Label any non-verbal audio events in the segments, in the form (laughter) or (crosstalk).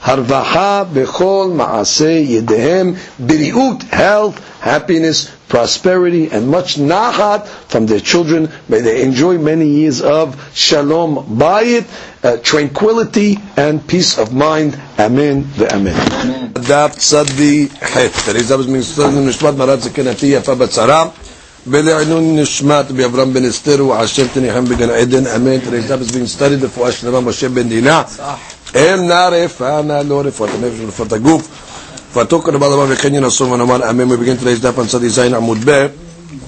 Harvaha, Bechol, Ma'aseh, Yedehem, Biriut, health, happiness, prosperity, and much nahat from their children. May they enjoy many years of shalom bayit, uh, tranquility, and peace of mind. Amen. Amen. דף צדי ח' תראי זה נשמת מרת זקנתי יפה בצרה ולעינון נשמת באברהם בן אסתר ועשב תניחם בגן עדן אמן תראי זה being studied רפואה שלמה משה בן דינה הם נערפה נא לא רפואת הנפש ורפואת הגוף. ותוקר רבה דבר וכן ינסו ונאמר אמן ובגין תראה דף אמצע דז עמוד ב.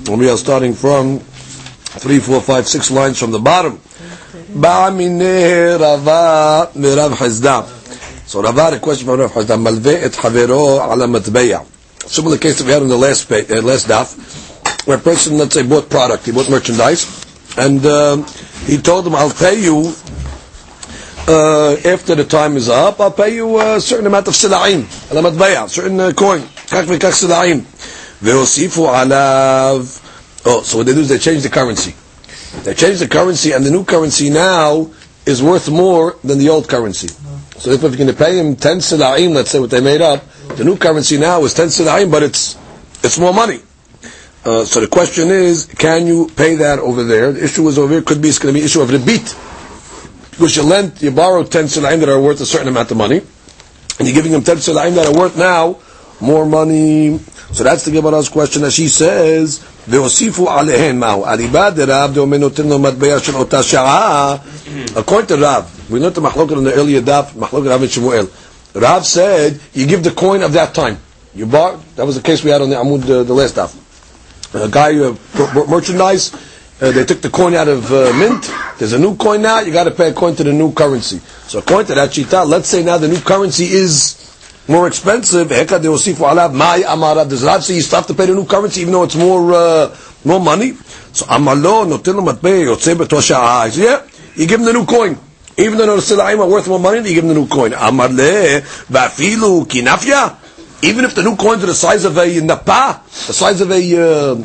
And we are starting from 3, 4, lines from the bottom. בא מיני רבה מרב חסדה. So Rava requests from Rav Chisda, malve et havero ala matbeya. Similar case that we had on the last page, uh, last daf, where a person, let's say, bought product, he bought merchandise, and uh, he told him, I'll pay you uh, after the time is up, I'll pay you a certain amount of seda'im, alamat bayah, certain uh, coin, kach v'kach silaim, Ve'osifu alav. Oh, so what they do is they change the currency. They change the currency, and the new currency now is worth more than the old currency. So if you're going to pay him 10 silaim, let's say what they made up, the new currency now is 10 silaim, but it's, it's more money. Uh, so the question is, can you pay that over there? The issue is over here, could be, it's going to be issue of rebit. because you lent, you borrowed 10 silaim that are worth a certain amount of money, and you're giving them 10 silaim that are worth now more money. So that's the Gemara's question, as she says, והוסיפו עליהן מהו? הליבה דרב דאומר נותן לו מטבע של אותה שעה. According to Rav, we learned the מחלוקת on the earlier daf, מחלוקת Rav and Shmuel. Rav said, you give the coin of that time. You bought, that was the case we had on the Amud, uh, the last daf. A guy uh, bought merchandise, uh, they took the coin out of uh, mint. There's a new coin now. You got to pay a coin to the new currency. So according to that shita, let's say now the new currency is more expensive. Does Rav say you still have to pay the new currency even though it's more uh, more money? So amalo notin lo matbei yotze betosha Yeah, you give him the new coin. Even though the silaim are worth more money, you give him the new coin. Amar le vafilu kinafya. Even if the new coins are the size of a napa, the size of a, uh,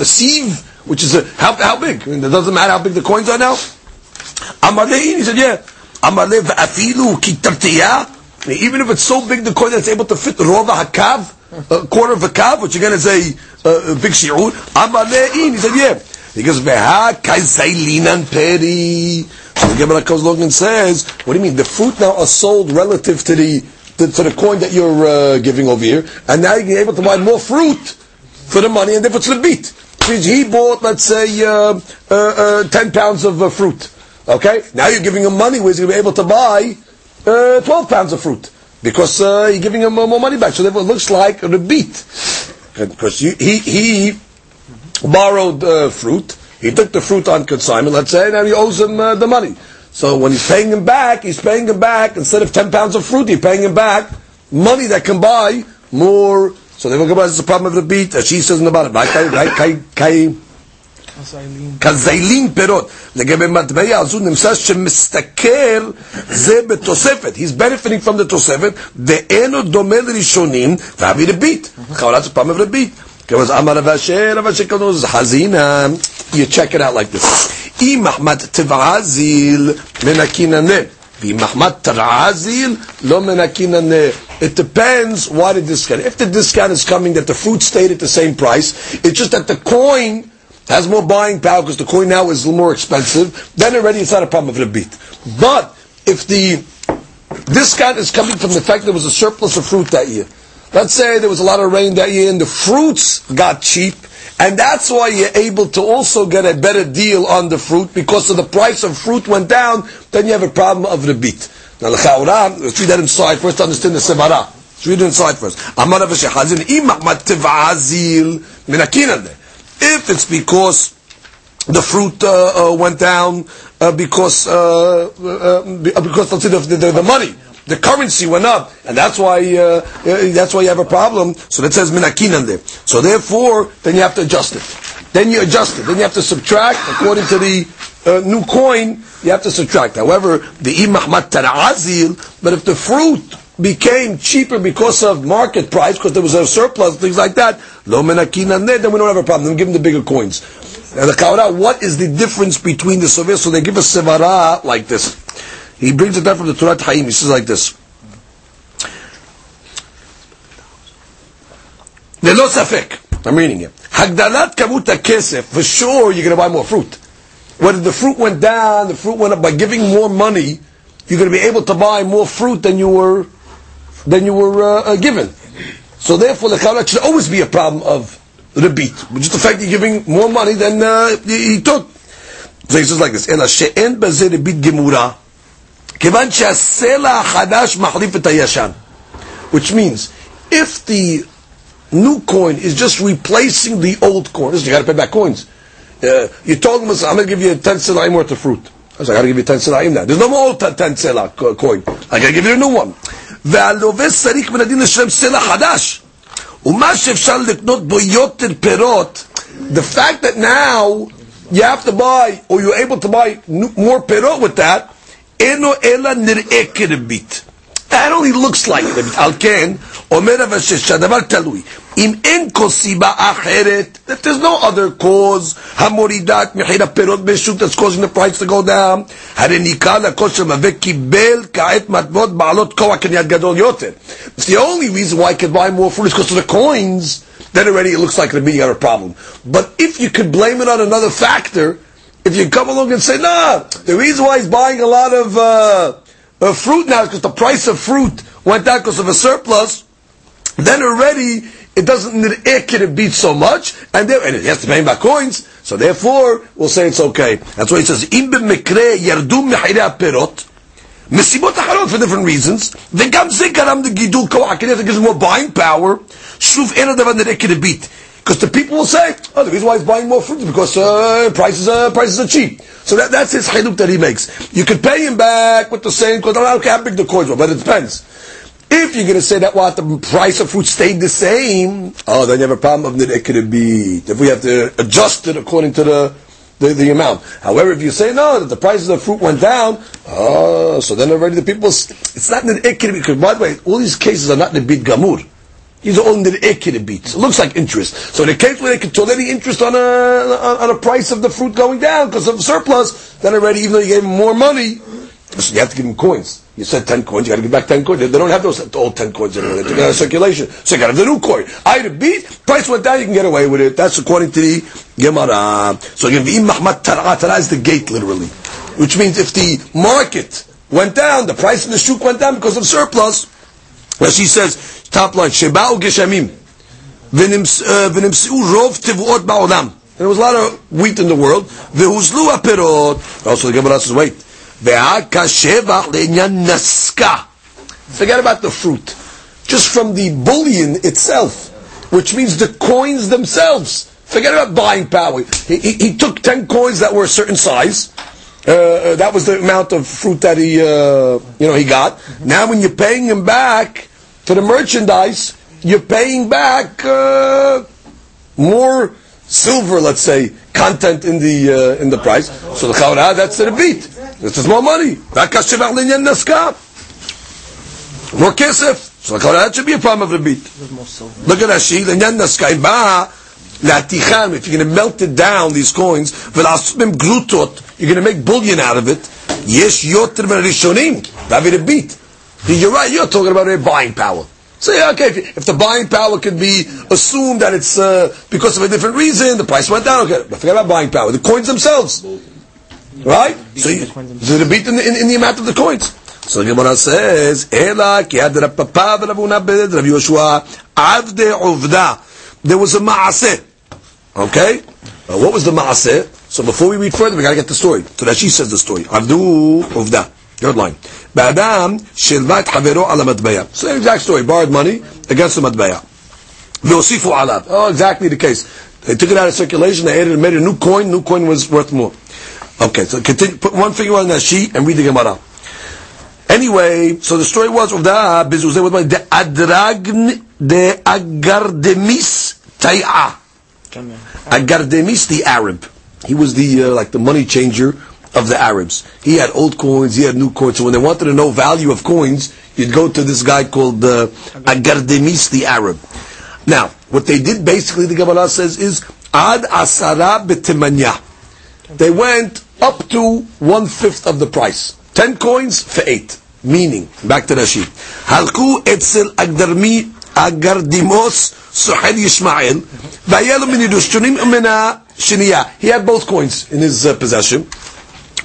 a sieve, which is a, how, how big? I mean, it doesn't matter how big the coins are now. Amalein, he said, yeah. Amale v'afilu kitartiyah. Even if it's so big, the coin that's able to fit rova hakav, a quarter of a kav, which again is a, a, big shi'ur. Amalein, he said, yeah. He goes, veha kaizailinan peri. So the Gemara comes along and says, what do you mean? The fruit now are sold relative to the to, to the coin that you're uh, giving over here, and now you're able to buy more fruit for the money, and therefore it's a beat he bought, let's say, uh, uh, uh, 10 pounds of uh, fruit. Okay? Now you're giving him money where he's going to be able to buy uh, 12 pounds of fruit. Because you're giving him more money back. So it looks like a beat. Because he, he borrowed fruit. He took the fruit on consignment, let's say, now he owes him the money. So when he's paying him back, he's paying him back, instead of 10 pounds of fruit, he's paying him back money that can buy more so the Gemara is a problem of the beat, as she says in the bottom, right? Kai, kai, kai, כזילים פירות. לגבי מטבע הזו נמצא שמסתכל זה בתוספת. He's benefiting from the תוספת, ואינו דומה לראשונים, והביא רבית. לכאורה זה פעם רבית. כמו אמר רב אשר, רב אשר קוראים לזה חזינה. You check it out like this. אם מחמד תבעזיל מנקיננה. ואם מחמד תרעזיל לא מנקיננה. It depends why the discount. If the discount is coming that the fruit stayed at the same price, it's just that the coin has more buying power because the coin now is more expensive, then already it's not a problem of the beat. But if the discount is coming from the fact there was a surplus of fruit that year, let's say there was a lot of rain that year and the fruits got cheap, and that's why you're able to also get a better deal on the fruit because of the price of fruit went down, then you have a problem of the. Now, let's read that inside first to understand the sevara. Let's read it inside first. If it's because the fruit uh, uh, went down uh, because uh, uh, uh because let's the, the, the, money the currency went up, and that's why uh, uh, that's why you have a problem. So that says minakinan there. So therefore, then you have to adjust it. Then you adjust it. Then you have to subtract according to the uh, new coin. You have to subtract. However, the imahmat tarazil, but if the fruit became cheaper because of market price, because there was a surplus, things like that, lo menakinan then we don't have a problem. Then give them the bigger coins. And the Kaura, what is the difference between the Soviet? So they give a sevara like this. He brings it down from the Torah Haim. He says like this. ללא ספק, I'm reading it. הגדלת כמות הכסף, for sure you're going to buy more fruit. Whether the fruit went down, the fruit went up, by giving more money, you're going to be able to buy more fruit than you were, than you were uh, uh, given. So therefore the Kaura should always be a problem of rebit. Just the fact that you're giving more money than uh, he took. So he says like this, אלא שאין בזה ריבית גמורה, כיוון שהסלע החדש מחליף את הישן. Which means, if the new coin is just replacing the old coin, listen, you got to pay back coins. Uh, you told him, I'm going to give you 10 selaim worth of fruit. I said, I got to give you 10 selaim now. There's no more old 10 sela coin. I got to give you a new one. והלובש צריך מן הדין לשלם סלע חדש. ומה שאפשר לקנות בו יותר פירות, the fact that now you have to buy, or you're able to buy more פירות with that, אינו אלא נראה כריבית. That only looks like ריבית. על כן, אומר אבל שהדבר תלוי. אם אין כל סיבה אחרת, that there's no other cause המורידה את מחיר הפירות בשוק that's causing the price to go down, הרי ניכר לכל שמלווה קיבל כעת מטבעות בעלות כוח קניית גדול יותר. It's the only reason why I could buy more fruit is because of the coins, then already it looks like the meeting had a problem. But if you could blame it on another factor, if you come along and say, nah, the reason why he's buying a lot of uh, uh, fruit now is because the price of fruit went down because of a surplus, then already it doesn't nir'eh beat so much, and, there, and he has to pay back coins, so therefore we'll say it's okay. That's why he says, אם במקרה ירדו מחירי הפירות, מסיבות אחרות for different reasons, וגם זה גרם לגידול כוח הקנייה, it gives more buying power, שוב אין הדבר נראה כריבית. Because the people will say, oh, the reason why he's buying more fruit is because uh, prices, are, prices are cheap. So that, that's his chiluk that he makes. You could pay him back with the same, because I don't care how big the coins were, but it depends. If you're going to say that what the price of fruit stayed the same, oh, then you have a problem of it could be if we have to adjust it according to the, the, the amount. However, if you say no, that the prices of fruit went down, oh, so then already the people, it's not an ikri because by the way, all these cases are not the bid gamur. All in the ikri beats. It looks like interest. So in a case where they can tolerate interest on a on, a price of the fruit going down because of surplus, then already even though you gave them more money, so you have to give them coins. You said 10 coins, you got to give back 10 coins. They don't have those old 10 coins anymore. They took out of circulation. So you got to have the new coin. I had a beat, price went down, you can get away with it. That's according to the Gemara. So again, the Mahmat Tara, is the gate, literally. Which means if the market went down, the price of the shuk went down because of surplus, as she says, top line, Sheba'u Geshamim, V'nims'u uh, Rov tivuot Ba'olam. There was a lot of wheat in the world. V'huzlu Apirot. Also, the Gemara says, wait. Ve'akashevach le'inyan Naska. Forget about the fruit. Just from the bullion itself, which means the coins themselves. Forget about buying power. He, he, he took 10 coins that were a certain size. Uh, uh that was the amount of fruit that he, uh, you know, he got. Now when you're paying him back, to the merchandise, you're paying back uh, more silver, let's say, content in the uh, in the price. So the chawra, that's the beat. This is more money. More kesef. So the that should be a problem of the beat. Look at Rashi. Linyan. If you're going to melt it down, these coins, you're going to make bullion out of it. Yes, yoter ben rishonim. David a beat. You're right. You're talking about a buying power. So yeah, okay, if, if, the buying power could be assumed that it's uh, because of a different reason, the price went down. Okay, but forget about buying power. The coins themselves. Right? So, you, so the beat in the, in, in the amount of the coins. So the Gemara says, "Ela ki ad Rav Papa v'Ravuna ben Rav avde uvda." There was a maaseh. Okay, uh, what was the maaseh? So before we read further, we got to get the story. So that she says the story. Avdu uvda. Third line. Ba'adam shilvat havero ala matbeya. Same exact story. Borrowed money against the matbeya. Ve'osifu alav. Oh, exactly the case. They took it out of circulation. They added and made a new coin. New coin was worth more. Okay, so continue, put one finger on that sheet and read the Gemara. Anyway, so the story was of the bizuzeh was the adragn de agardemis tai'a. Agardemis, the Arab. He was the uh, like the money changer of the Arabs. He had old coins, he had new coins. So when they wanted to know value of coins, you'd go to this guy called uh, Agardemis, the Arab. Now, what they did basically, the Gemara says, is ad asara betemanya. They went up to one fifth of the price. Ten coins for eight. Meaning, back to Rashi. Halku etzel agdarmi agardimos suhel Yishmael. Vayelu min. He had both coins in his uh, possession.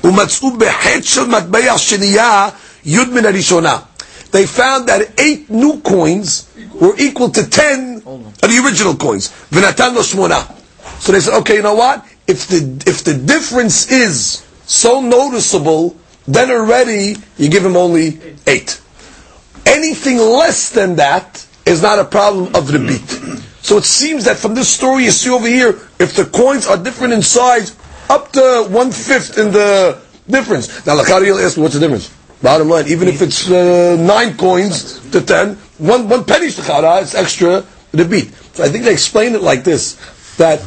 ומצאו בחטא של מטבע שנייה י' מן הראשונה. They found that eight new coins were equal to ten of the original coins. ונתן לו שמונה. So they said, okay, you know what? If the, if the difference is so noticeable, then already you give him only eight. Anything less than that is not a problem of the beat. So it seems that from this story you see over here, if the coins are different in size, up to one fifth in the difference. Now, Lakari will ask what's the difference? Bottom line, even if it's uh, nine coins to ten, one, one penny shechara, it's extra the beat. So I think they explain it like this, that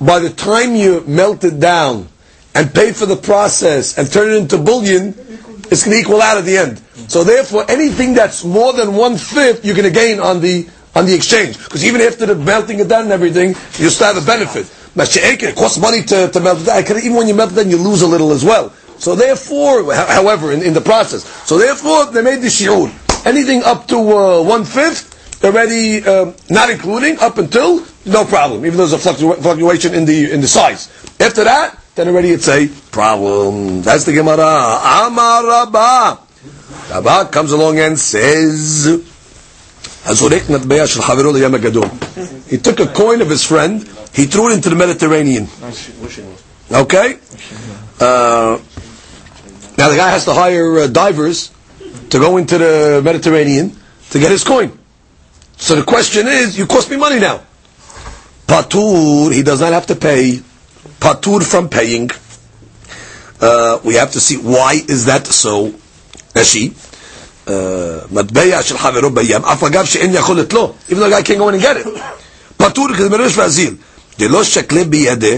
by the time you melt it down and pay for the process and turn it into bullion, it's going to equal out at the end. So therefore, anything that's more than one fifth, you're going to gain on the on the exchange. Because even after the melting it down and everything, you still have a benefit. It costs money to, to melt it down. Even when you melt it down, you lose a little as well. So therefore, however, in, in the process, so therefore they made the shiur. Anything up to uh, one fifth, already um, not including up until no problem, even though there's a fluctu- fluctuation in the in the size. After that, then already it's a problem. That's the Gemara. Amar Rabba. Rabba comes along and says, He took a coin of his friend, he threw it into the Mediterranean. Okay? Uh, now the guy has to hire uh, divers to go into the Mediterranean to get his coin. So the question is, you cost me money now. Patur, he does not have to pay. Patur from paying. Uh, we have to see why is that so. Rashi. מטבע של חברו בים, אף אגב שאין יכולת לו, even though the guy can't go in and get it. פטור כדמרש ואזיל. דלא שקלה בידה,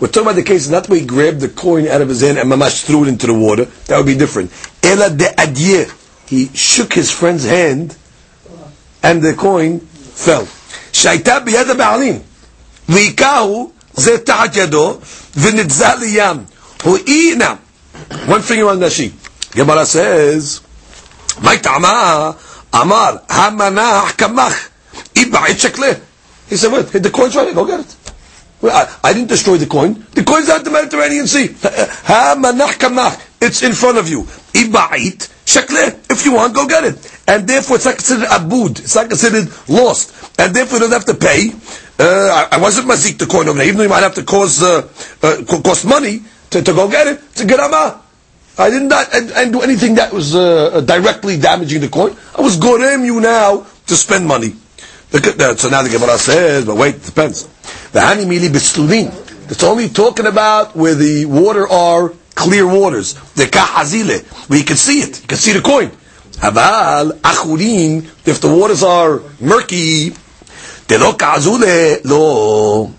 we're talking about the case not where he grabbed the coin out of his hand and mamash threw it into the water, that would be different. Ela de adye, he shook his friend's hand, and the coin fell. שהייתה ביד הבעלים, והיכהו זה תחת ידו, ונתזה לים. הוא אי, now, one finger on the sheet. Gemara says, מה טעמה? אמר, המנח קמח, איבעט שקלה. He said, wait, the coin's right, go get it. I, I, didn't destroy the coin. The coin's out the Mediterranean Sea. It's in front of you. If you want, go get it. And therefore, it's not considered abud. It's not considered lost. And therefore, you don't have to pay. Uh, I, I, wasn't mazik the coin over there, even though you might have to cause, uh, uh, cost money to, to go get it. It's a gerama. I did not I didn't do anything that was uh, directly damaging the coin. I was gorem you now to spend money. So now the Gemara says, but wait, it depends. The hani mili b'slunin. It's only talking about where the water are clear waters. The kahazile, where you can see it. You can see the coin. Habal achurin, if the waters are murky, they lo kahazule lo.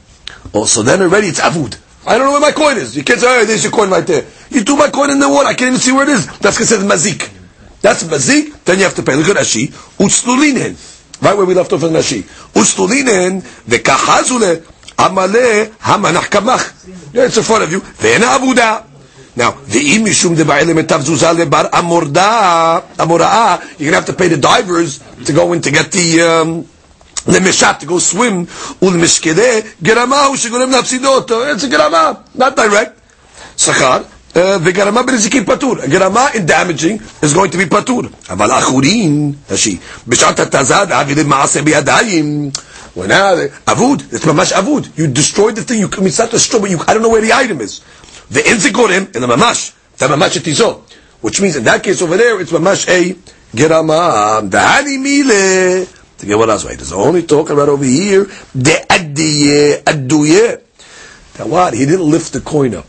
Oh, so then already it's avud. I don't know where my coin is. You can't say, oh, there's your coin right there. You threw my coin in the water. I can't even see where it is. That's considered mazik. That's mazik. Then you have to pay. Look at Rashi. Utslulinen. Right where we left off in Rashi. Ustulinen v'kachazule amale hamanach kamach. Yeah, it's in front of you. Ve'ena abuda. Now, ve'im mishum deba'ele metav zuzah lebar amorda, amora'a, you're gonna have to pay the divers to go in to get the, um, למשט, to go swim, ולמשקדה, גרמה הוא שגורם להפסידו אותו. It's a גרמה, not direct. שכר, וגרמה בנזיקין פטור. גרמה in damaging is going to be פטור. אבל אחורין, רש"י, בשעת התזה דאבי למעשה בידיים. When אבוד, it's ממש אבוד. You destroyed the thing, you, it's not destroyed, but you, I don't know where the item is. ואין זה גורם, אלא ממש, זה ממש שתיזו. Which means in that case over there, it's ממש a גרמה. דהני מילה. To get what else? Wait, it's only talking about over here, the addiye, adduye. Now what? He didn't lift the coin up.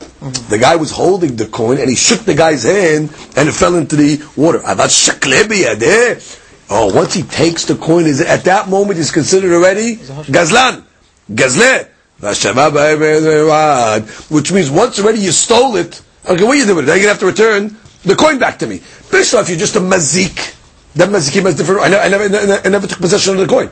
The guy was holding the coin and he shook the guy's hand and it fell into the water. Avat shaklebi yadeh. Oh, once he takes the coin, is at that moment he's considered already gazlan, gazle. Which means once already you stole it, okay, what are you doing? Now you're gonna have to return the coin back to me. First off, you're just a mazik. That mazikim is different. I never, I, never, I never took possession of the coin.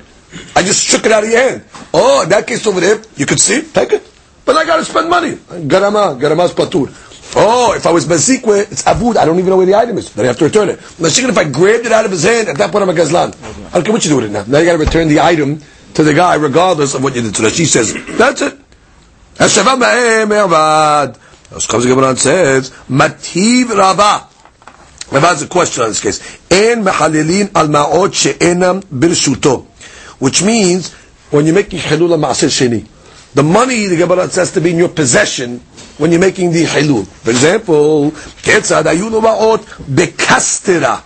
I just shook it out of your hand. Oh, in that case over there, you could see, take it. But I gotta spend money. Garama, garama's patur. Oh, if I was mazikwe, it's avud. I don't even know where the item is. Then I have to return it. Mashikhan, if I grabbed it out of his hand, at that point I'm a gazlan. Care what you do with it now. Now you gotta return the item to the guy, regardless of what you did. So she says, that's it. Hashava ma'em comes the says, mativ rabah. Rabah has a question on this case. En mehalilin al ma'ot she'enam birshuto. Which means, when you're making hilul al-ma'asir sheni, the money, the Gemara says to be in your possession when you're making the hilul. For example, ketzad ayunu ma'ot bekastera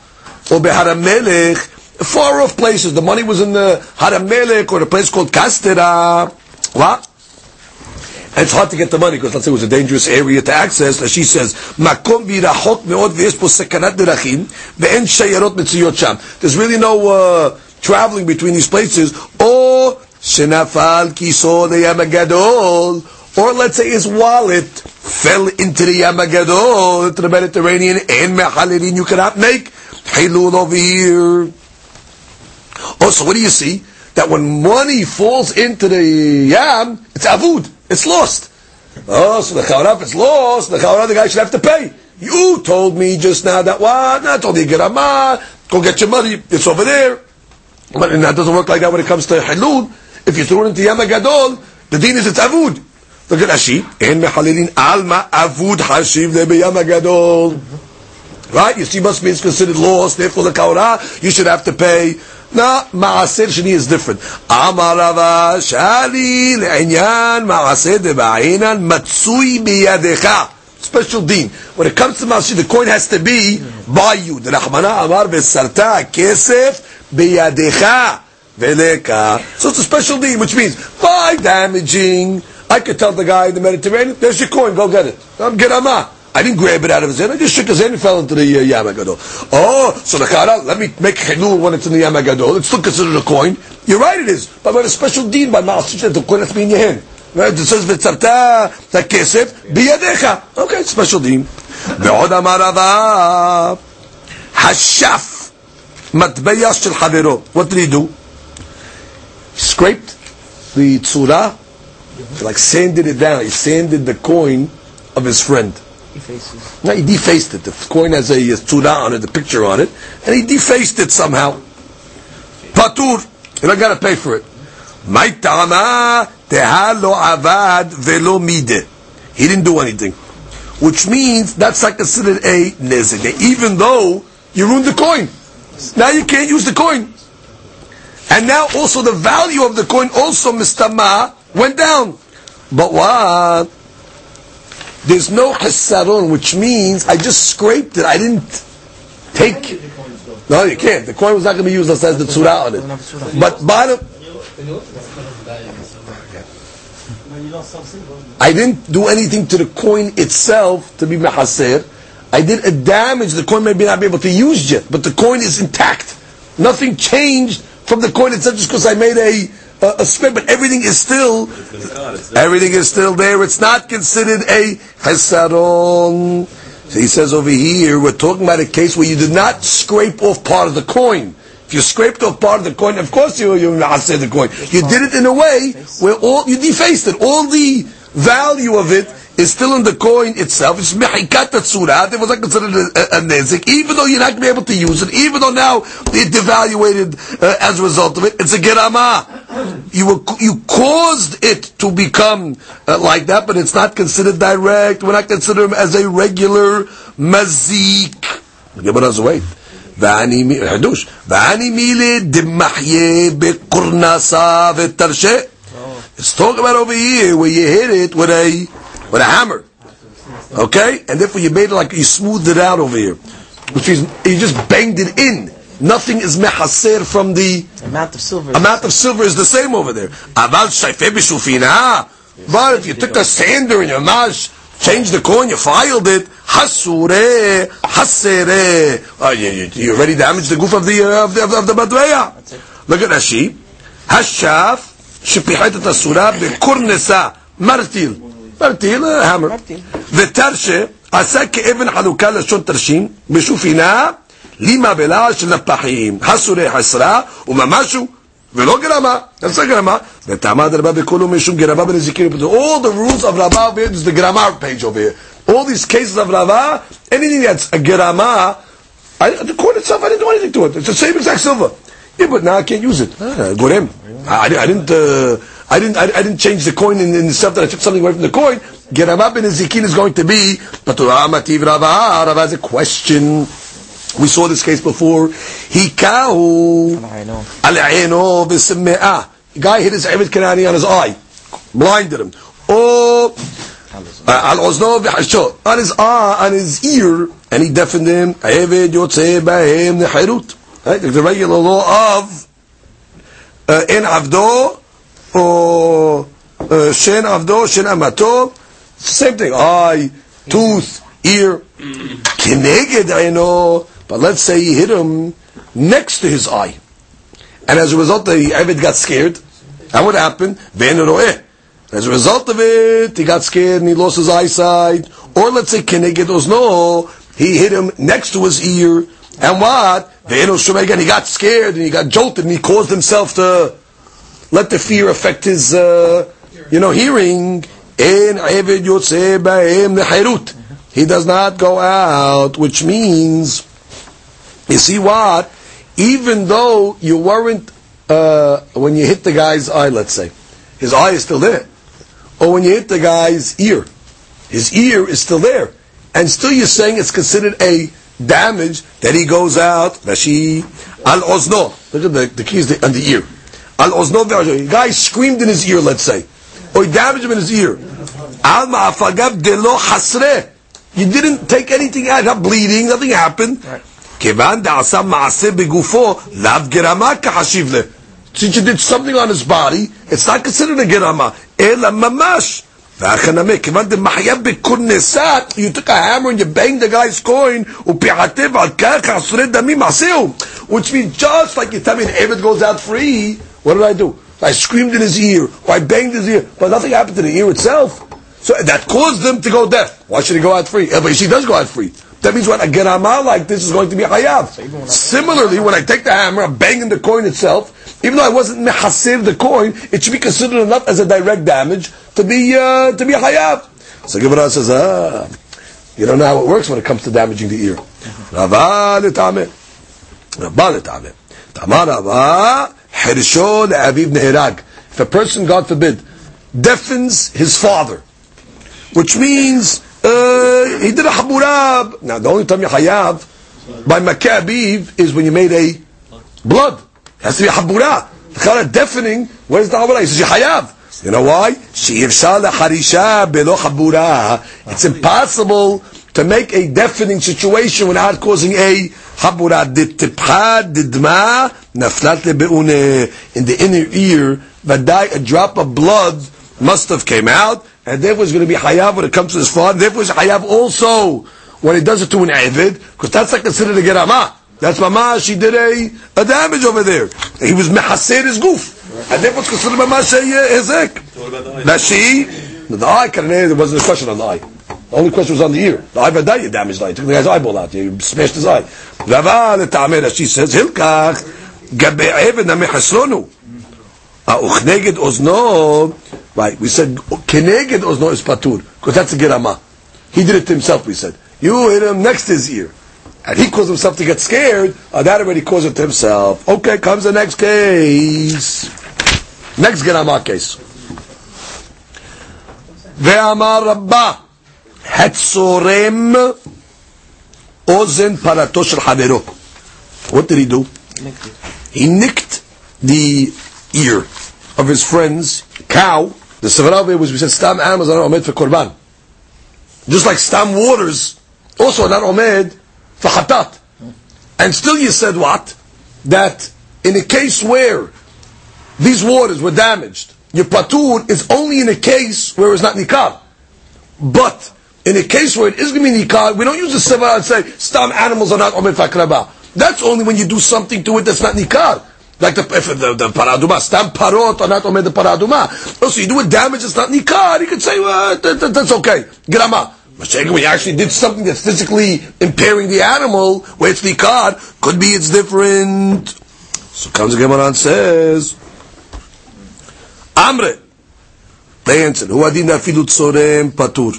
or beharamelech, far off places. The money was in the haramelech or a place called kastera. What? It's hard to get the money because let's say it was a dangerous area to access. As she says, "Makom birachok meod v'yesh po sekanat derachim ve'en shayarot mitziyot sham." There's really no uh, traveling between these places, shenafal kiso the yamagadol, or let's say his wallet fell into the yamagadol, into the Mediterranean, and mechalilin, you cannot make hilul over here. Oh, also, what do you see? That when money falls into the yam, it's avud, it's lost. Oh, so the chawaraf is lost, the chawaraf, the guy should have to pay. You told me just now that what? I told you, Gerama, go get your money, it's over there. But that doesn't work like that when it comes to halul. If you throw it into Yama Gadol, the deen is it's avud. Look at Rashi. En mehalilin alma avud hashiv le beyama gadol. Right? You see, must be considered lost. Therefore, the kaura you should have to pay. No, maaser sheni is different. Amarava shali le'inyan maaser deba'inan matsui biyadecha. Special deen. When it comes to maaser, the coin has to be by you. The Rahmana amar besarta kesef biyadecha. Veleka. So it's a special deed, which means by damaging, I could tell the guy in the Mediterranean, there's your coin, go get it. I'm Gerama. I didn't grab it out of his hand. I just shook his hand and fell into the uh, Yamagadol. Oh, so the Kara, let me make Hilul when it's in the Yamagadol. It's still considered a coin. You're right, it is. But we a special deed by Ma'asich the coin has to be in your hand. Right? It says, V'tzarta takesef biyadecha. Okay, special deed. Ve'od amarava hashaf matbeya shel havero. What did he do? Scraped the tzura, like sanded it down. He sanded the coin of his friend. Defaces. No, he defaced it. The coin has a tzura on it, the picture on it, and he defaced it somehow. Patur, you don't got to pay for it. My tama lo avad velo mide. He didn't do anything, which means that's not considered a nezek, even though you ruined the coin. Now you can't use the coin. And now also the value of the coin also mistama went down. But what? There's no hasaron, which means I just scraped it. I didn't take. No, you can't. The coin was not going to be used unless the tzura on it. But bottom. I didn't do anything to the coin itself to be mehaser. I did a damage. The coin may be not be able to use yet, but the coin is intact. Nothing changed from the coin itself just because I made a a, a scrape, but everything is still everything is still there. It's not considered a chesaron. So he says over here, we're talking about a case where you did not scrape off part of the coin. If you scraped off part of the coin, of course you you the coin. You did it in a way where all you defaced it. All the value of it is still in the coin itself. It's mehikat tzura. It was not considered a, a, a nezik, even though you're not going to be able to use it, even though now it devaluated uh, as a result of it. It's a gerama. You were, you caused it to become uh, like that, but it's not considered direct. We're not considering him as a regular mazik. Gemara's wait. ואני חידוש, ואני מילי דמחיה בקורנסה ותרשה. Let's talk about over here where you hit it with a with a hammer. Okay? And therefore you made it like you smoothed it out over here. Which means you just banged it in. Nothing is mehaser from the amount of silver. Amount of silver is the same over there. About shufina. But if you took a sander in your mash, changed the coin, you filed it. Hasure, hasere. Oh, you, already damaged the goof of the uh, of the of the, of Look at Rashi. Hashaf shepihat asura bekornesa martil. מרטיל. מרטיל, המר. ותרשה עשה כאבן חלוקה לשון תרשים, בשופינה, לימה בלעל של נפחים. הסורה חסרה, וממשו, ולא גרמה, עשה גרמה. ותעמד רבה בכולו משום גרמה בנזיקין. All the rules of רבה, this is the grammar page over here. All these cases of רבה, anything that's a גרמה, I, the coin itself, I didn't do anything to it. It's the same exact silver. Yeah, but now I can't use it. Ah, Gorem. I, I didn't. Uh, I didn't. I, I, didn't change the coin in, in the stuff that I took something away from the coin. Geramah b'nezikin is going to be. But Mativ Rava. Rava has a question. We saw this case before. Hikahu al b'simme'ah. Guy hit his Evid Kanani on his eye, blinded him. Or uh, al ozno v'hashot on his eye, on his ear, and he deafened him. Evid yotzei b'hem nechirut. Right? The regular law of uh, in avdo or shen avdo shen amato. Same thing. Eye, tooth, ear. Kineged, I know. But let's say he hit him next to his eye. And as a result, the Evid got scared. And what happened? As a result of it, he got scared and he lost his eyesight. Or let's say Kineged no, he hit him next to his ear. And what? Again, he got scared and he got jolted and he caused himself to let the fear affect his, uh, you know, hearing. He does not go out, which means, you see what? Even though you weren't, uh, when you hit the guy's eye, let's say, his eye is still there. Or when you hit the guy's ear, his ear is still there. And still you're saying it's considered a damage that he goes out. Al. Look at the, the keys on the ear. Al ozno The guy screamed in his ear, let's say, or he damaged him in his ear. Al ma'afagav delo hasre. You didn't take anything out, not bleeding, nothing happened. Kevan da'asa ma'aseh begufo lav gerama kahashiv le. Since you did something on his body, it's not considered a gerama. Ela mamash. You took a hammer and you banged the guy's coin, which means just like you tell me an David goes out free, what did I do? I screamed in his ear, or I banged his ear, but nothing happened to the ear itself. So that caused them to go deaf. Why should he go out free? But she does go out free. That means when I a gerama like this is going to be hayav. Similarly, when I take the hammer, I'm banging the coin itself, even though I wasn't mehasiv the coin, it should be considered enough as a direct damage to be uh, to be hayav. So Gemara says, ah, you don't know how it works when it comes to damaging the ear. Rava letame, Rava letame, Tamar Rava hirsho le'aviv neherag. If a person, God forbid, deafens his father, which means uh, he did a haburab. Now the only time you hayav by makabiv is when you made a blood. It has to be a habura. The deafening. Where's the habura? He says you hayav. You know why? It's impossible to make a deafening situation without causing a habura. In the inner ear, a drop of blood must have came out, and therefore it's going to be hayav when it comes to his father. Therefore it's hayav also when he does it to an avid, because that's not considered a gerama. That's mamash. she did a, a damage over there. He was mehaser his goof, and therefore it's considered mamash a hezek. she, the eye. There wasn't a question on the eye. The only question was on the ear. The eye vadai damaged the eye. Took the guy's eyeball out. He smashed his eye. Rashi says hilkach gabe eved namechasronu. Uchneged ozno. Right. We said keneged ozno is patur because that's a gerama. He did it to himself. We said you hit him next his ear and he caused himself to get scared, uh, that already caused it to himself. Okay, comes the next case. Next Gerama case. Ve'amar Rabba Hetzorem Ozen Parato Shel Havero. What did he do? He nicked the ear of his friend's cow. The Sevarave was, we said, Stam animals are not omed for Korban. Just like Stam waters also not omed for Hatat. And still you said what? That in a case where these waters were damaged, your patur is only in a case where it's not nikah. But In a case where it is going to be nikah, we don't use the seva and say, stam animals are not omer fakraba. That's only when you do something to it that's not nikah. Like the, the, the paraduma, stam parot are not omer the paraduma. Oh, also, you do a damage that's not nikah, you can say, well, that, that, that's okay. Grama. But when you actually did something that's physically impairing the animal, where it's nikah, could be it's different. So comes the Gemara and says, Amre. They answered, Hu adin afilu tzorem patur.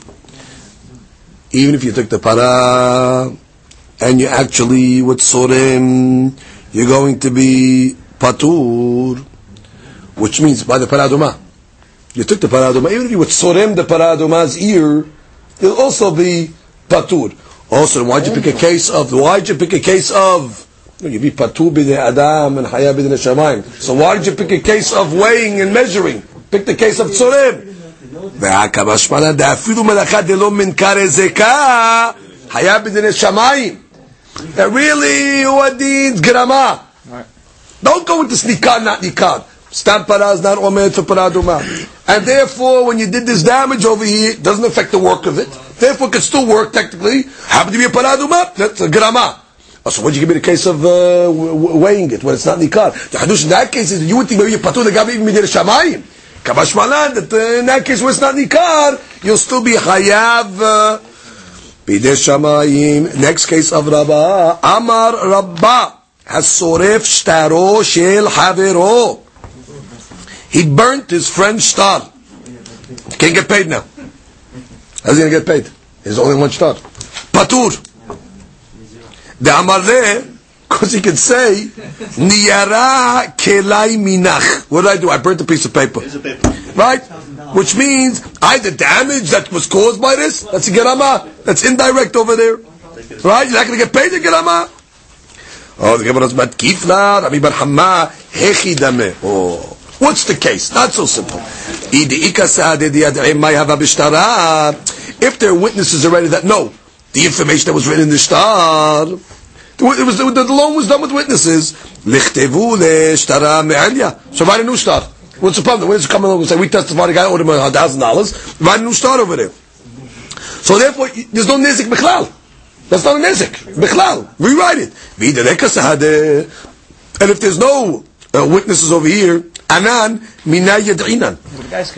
Even if you took the para, and you actually, with tzorem, you're going to be patur, which means by the paraduma. You took the paraduma, even if you would tzorem the paraduma's ear, you'll also be patur. Also, why'd you pick a case of, why'd you pick a case of, you be patur b'nei adam and haya b'nei shamayim. So why did you pick a case of weighing and measuring? Pick the case of tzorem. והכמשמענה דאפילו מלאכה דלא מנקר זקה, היה בדיני שמיים. That really Uadin's grama. Right. Don't go into snikan, not nikan. Stam paraz, is not omer to paraduma. And therefore, when you did this damage over here, it doesn't affect the work of it. Therefore, it could still work technically. Happened to be a paraduma, that's a grama. Oh, so what you give me the case of uh, weighing it when it's not nikar? The hadush in that case is you would think maybe you patu the gabi even midir shamayim. Kamash malan that uh, in that case when it's not nikar, you'll still be hayav uh, Bidei shamayim. Next case of Rabbah. Amar Rabbah. Hasoref shtaro shel havero. He burnt his friend's star. Can't get paid now. How's he going to get paid? There's only one star. Patur. The Amarle, because he can say, Niyara kelai minach. What did I do? I burnt a piece of paper. Right? Which means either damage that was caused by this, that's a gerama, that's indirect over there. Right? You're not going to get paid a gerama. Oh, the Gemara is Matkifna, Rami Bar Hamma, Hechi Dame. Oh. What's the case? Not so simple. If there are witnesses already that know the information that was written in the star, it was, the, the loan was done with witnesses. So write a new star. What's the problem? The witnesses come along and say, we testified, the guy owed him a thousand dollars. Write a new start over there. So therefore, there's no nizik bichlal. That's not a nizik. Bichlal. Rewrite it. And if there's no uh, witnesses over here, anan mina yad'inan.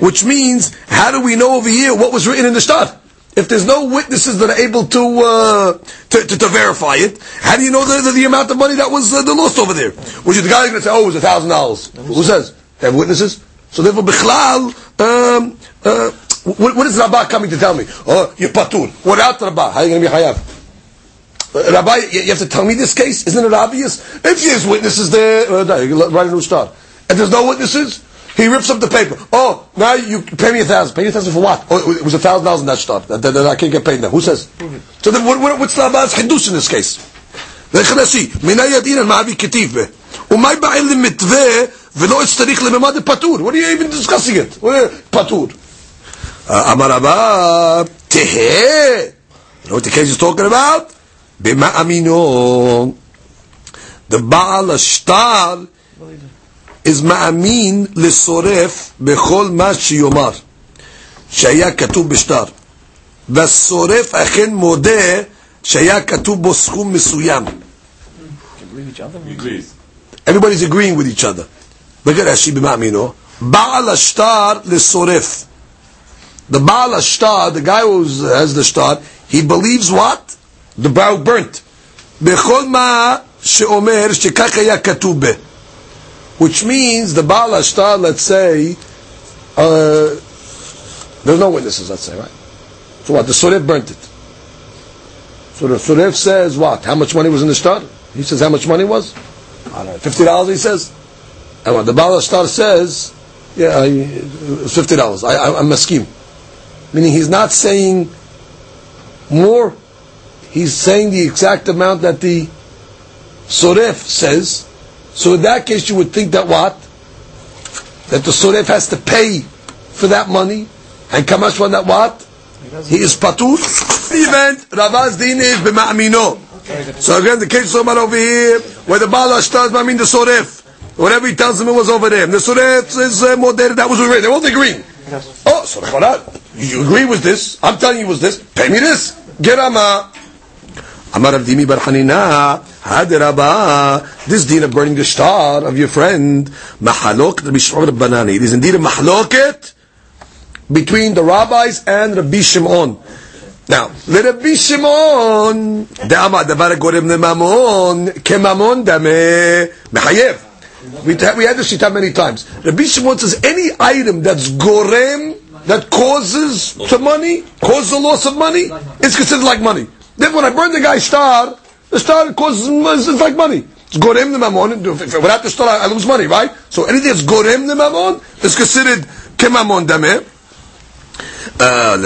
Which means, how do we know over here what was written in the star? If there's no witnesses that are able to uh, to, to, to, verify it, how do you know the, the, the amount of money that was uh, the lost over there? Which is the guy going to say, oh, it was a thousand dollars? Who says? They have witnesses. So therefore, bichlal, um, uh, what, what is Rabbah coming to tell me? Oh, you're patur. Without Rabbah, how are you going to be hayav? Uh, Rabbi, you have to tell me this case? Isn't it obvious? If there's witnesses there, uh, write a new start. And there's no witnesses, he rips up the paper. Oh, now you pay me a thousand. Pay me a thousand for what? Oh, it was a thousand dollars in that start. That, that, that, I can't get paid now. Who says? So then what, what, what's Rabbi's chidush in this case? מן הידין על מעבי כתיב בה. ומה בעל למתווה ולא אצטריך לממד פטור? What are you even discussing it? פטור. אמר רבה, תהה. You know what the case is talking about? במאמינו. The בעל השטר is מאמין לשורף בכל מה שיאמר שהיה כתוב בשטר והשורף אכן מודה שהיה כתוב בו סכום מסוים Everybody's agreeing with each other. Look at Rashi b'ma'amino. Baal ashtar l'soref. The Baal ashtar, the guy who has the star, he believes what? The brow burnt. בכל מה שאומר שכך היה כתוב בה. Which means the Baal Ashtar, let's say, uh, there's no witnesses, let's say, right? So what? The Suref burnt it. So the Suref says what? How much money was in the star? He says how much money was? I don't know, fifty dollars. He says, and what the Baal Ashtar says, yeah, fifty dollars. I, I, I'm meaning he's not saying more. He's saying the exact amount that the Suref says, so in that case, you would think that what? That the Suref has to pay for that money, and Kamashwan that what? He is patur. Event Ravaz din is b'ma'amino. So again, the case of over here, where the Baal Ashtar I mean the Suref. Whatever he tells them, it was over there. The Suref is uh, more that was already. They're all agreeing. Oh, Oh, so you agree with this? I'm telling you it was this. Pay me this. Get Ama. Amar Rav Dimi Bar Hanina. Hadiraba. This deen of burning the star of your friend. Mahalok Rabbi Banani. It is indeed a mahloket between the rabbis and Rabbi Shimon. Now, Rabbi Shimon, דאמר דבר הגורם לממון, כממון דמה, מחייב. We, we had this shita many times. Rabbi Shimon says any item that's gorem, that causes to money, causes the loss of money, is considered like money. Then when I burn the guy's star, the star causes, it's like money. It's gorem the mamon. Without the star, I lose money, right? So anything that's gorem the mamon is considered kemamon dameh. Uh,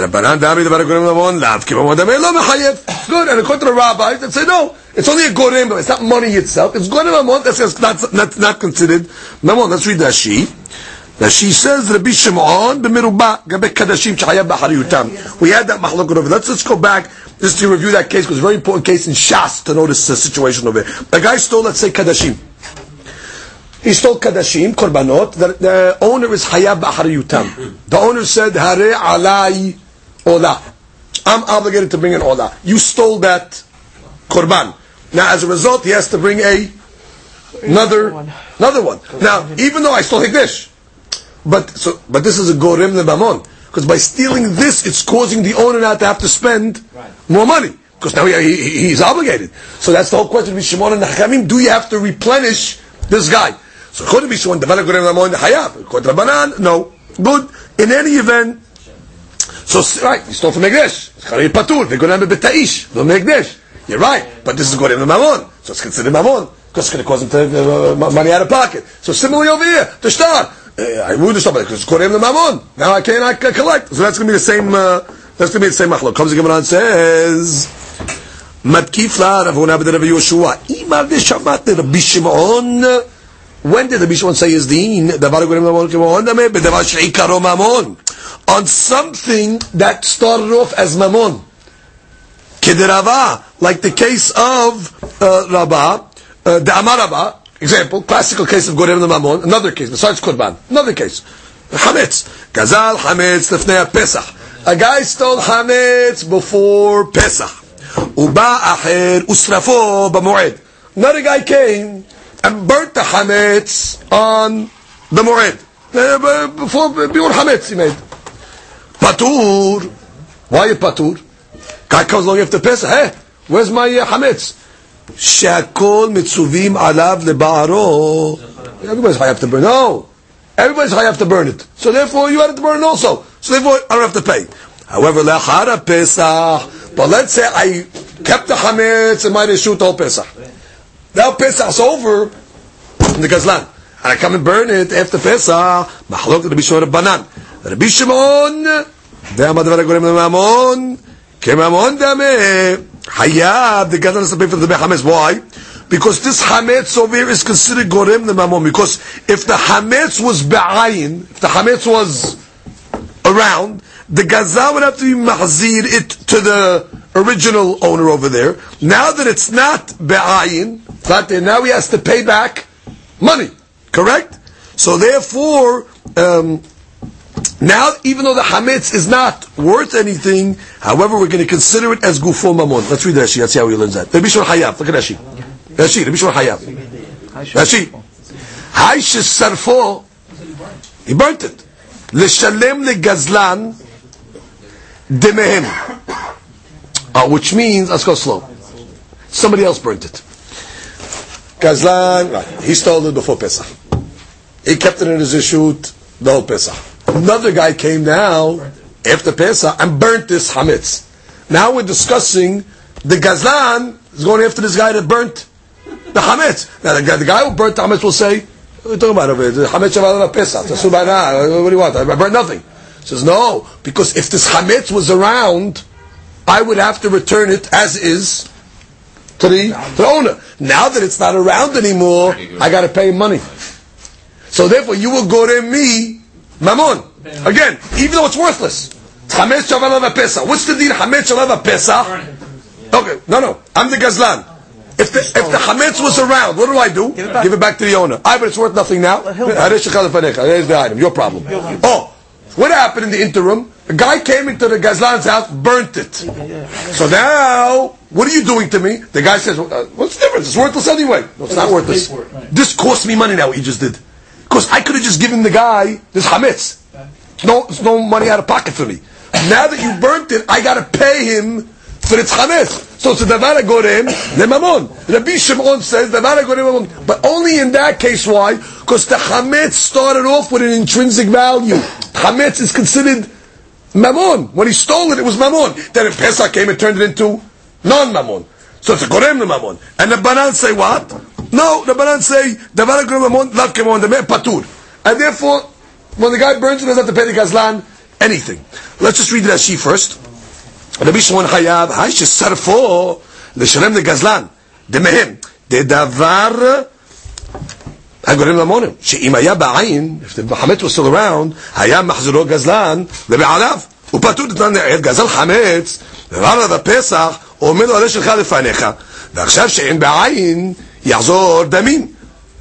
good, and according to the rabbis they say no, it's only a gorem, but it's not money itself. It's gorem mamon, that's not, not, not considered mamon. Let's read Rashi. Rashi says Rabbi Shimon b'miruba gabe kadashim shachayab b'hariutam. We had that machlok over. Let's let's go back just to review that case because it's a very important case in Shas to notice the situation over there. The guy stole, let's say, kadashim. He stole kadashim, korbanot. The, the owner is hayab b'hariyutam. The owner said, hare alai ola. I'm obligated to bring an ola. You stole that korban. Now, as a result, he has to bring a another another one. Now, even though I stole hikdish, but so but this is a gorem lebamon because by stealing this, it's causing the owner not to have to spend more money because now he, he, he's obligated. So that's the whole question of Shimon and Hakamim. Do you have to replenish this guy? So could be someone develop Gurem Lamon Hayab. Could Rabbanan? No. Good. In any event, so right, you stole from Megdesh. Chari Patur, V'Gurem Betaish, the Megdesh. You're right, but this is going to be mammon, so it's considered mamon because it's going to cause him to uh, money out of pocket. So similarly over here, the star. Uh, I would stop because it's Korean the mamon. Now I cannot collect. So that's going to be the same. Uh, that's going to be the same machlok. Comes the Gemara and says, "Matkif la Rav Huna ben Rav de Ima v'shamat Rabbi Shimon. When did the Shimon say his din? The Korean Mammon k'mon dameh on something that started off as Mammon. Kedirava, like the case of uh, Rabba, uh, the Amar Rabba, example, classical case of Gorem the Mamon, another case, besides Kurban, another case. Hametz. Gazal Hametz Lefnei Pesach. A guy stole Hametz before Pesach. Uba Aher Usrafo B'Moed. Another guy came and burnt the chametz on the moed uh, before biur chametz he made patur. Why you patur? Guy comes along after Pesach. Hey, where's my uh, chametz? שהכל מצווים עליו לבערו. Everybody's have to burn. No. Everybody's have to burn it. So therefore you had to burn it also. So therefore I don't have to pay. However, lechara Pesach. But let's say I kept the chametz and might have shoot all Pesach. Now Pesach's over in the Gazlan. And I come and burn it after Pesach. Machlok Rabbi Shimon Rabbanan. Rabbi Shimon, דאמר דבר הגורם לממון, Kemamon Dameh, Hayab, the Gadol has pay for the Why? Because this Hametz over here is considered Gorem the Mamon. Because if the Hametz was Ba'ayin, if the Hametz was around, the Gaza would have to be Mahzir it to the original owner over there. Now that it's not Ba'ayin, not there, now he has to pay back money. Correct? So therefore, um, now even though the hametz is not worth anything, however, we're going to consider it as gufo mamon. Let's read Rashi. Let's see how he learns that. Rabbi Shimon Hayab. Look at Rashi. Rashi. Rabbi Shimon Hayab. Rashi. Haish sarfo. He burnt it. L'shalem legazlan demehem. Uh, which means, let's go slow. Somebody else burnt it. Gazlan, right, he stole it before Pesach. He kept it in his shoot the whole Pesach. Another guy came now after Pesach and burnt this hametz. Now we're discussing the Gazlan is going after this guy that burnt the hametz. Now the guy, the guy who burnt the hametz will say, "What are you talking about over here? Hametz of Pesach. What do you want? I burnt nothing." He says, "No, because if this hametz was around." I would have to return it as is to the, to the owner. Now that it's not around anymore, I got to pay money. So therefore, you will go to me, mammon. Again, even though it's worthless. Chametz shavalav pesa. What's the deal? Hametz shalav pesa. Okay, no, no. I'm the gazlan. If the, if the chametz was around, what do I do? Give it back, to the owner. I, but it's worth nothing now. Here's the item. Your problem. Oh, What happened in the interim? A guy came into the Gazlan's house, burnt it. So now, what are you doing to me? The guy says, uh, what's the difference? It's worthless anyway. No, it's not worthless. it. This cost me money now, what you just did. Because I could have just given the guy this chametz. No, it's no money out of pocket for me. Now that you burnt it, I got to pay him for its chametz. So it's a davar gorem lemamon. Rabbi Shimon says davar gorem lemamon. But only in that case, why? Because the chametz started off with an intrinsic value. Chametz is considered Mammon. When he stole it, it was Mammon. Then in Pesach came and turned it into non-Mammon. So it's a Gorem to Mammon. And the Banan say what? No, the Banan say, Davar Gorem Mammon, Lav Kemon, the Patur. And therefore, when the guy burns it, he doesn't have to pay the Gazlan anything. Let's just read Rashi first. רבי שמעון חייב, היי ששרפו לשלם לגזלן, דמהם, דדבר הגורם למונים, שאם היה בעין, if the חמץ was still around, היה מחזורו גזלן ובעליו, הוא פטור לתנן לעד, גזל חמץ, ובא עליו בפסח, הוא אומר לו, עלה שלך לפניך, ועכשיו שאין בעין, יחזור דמין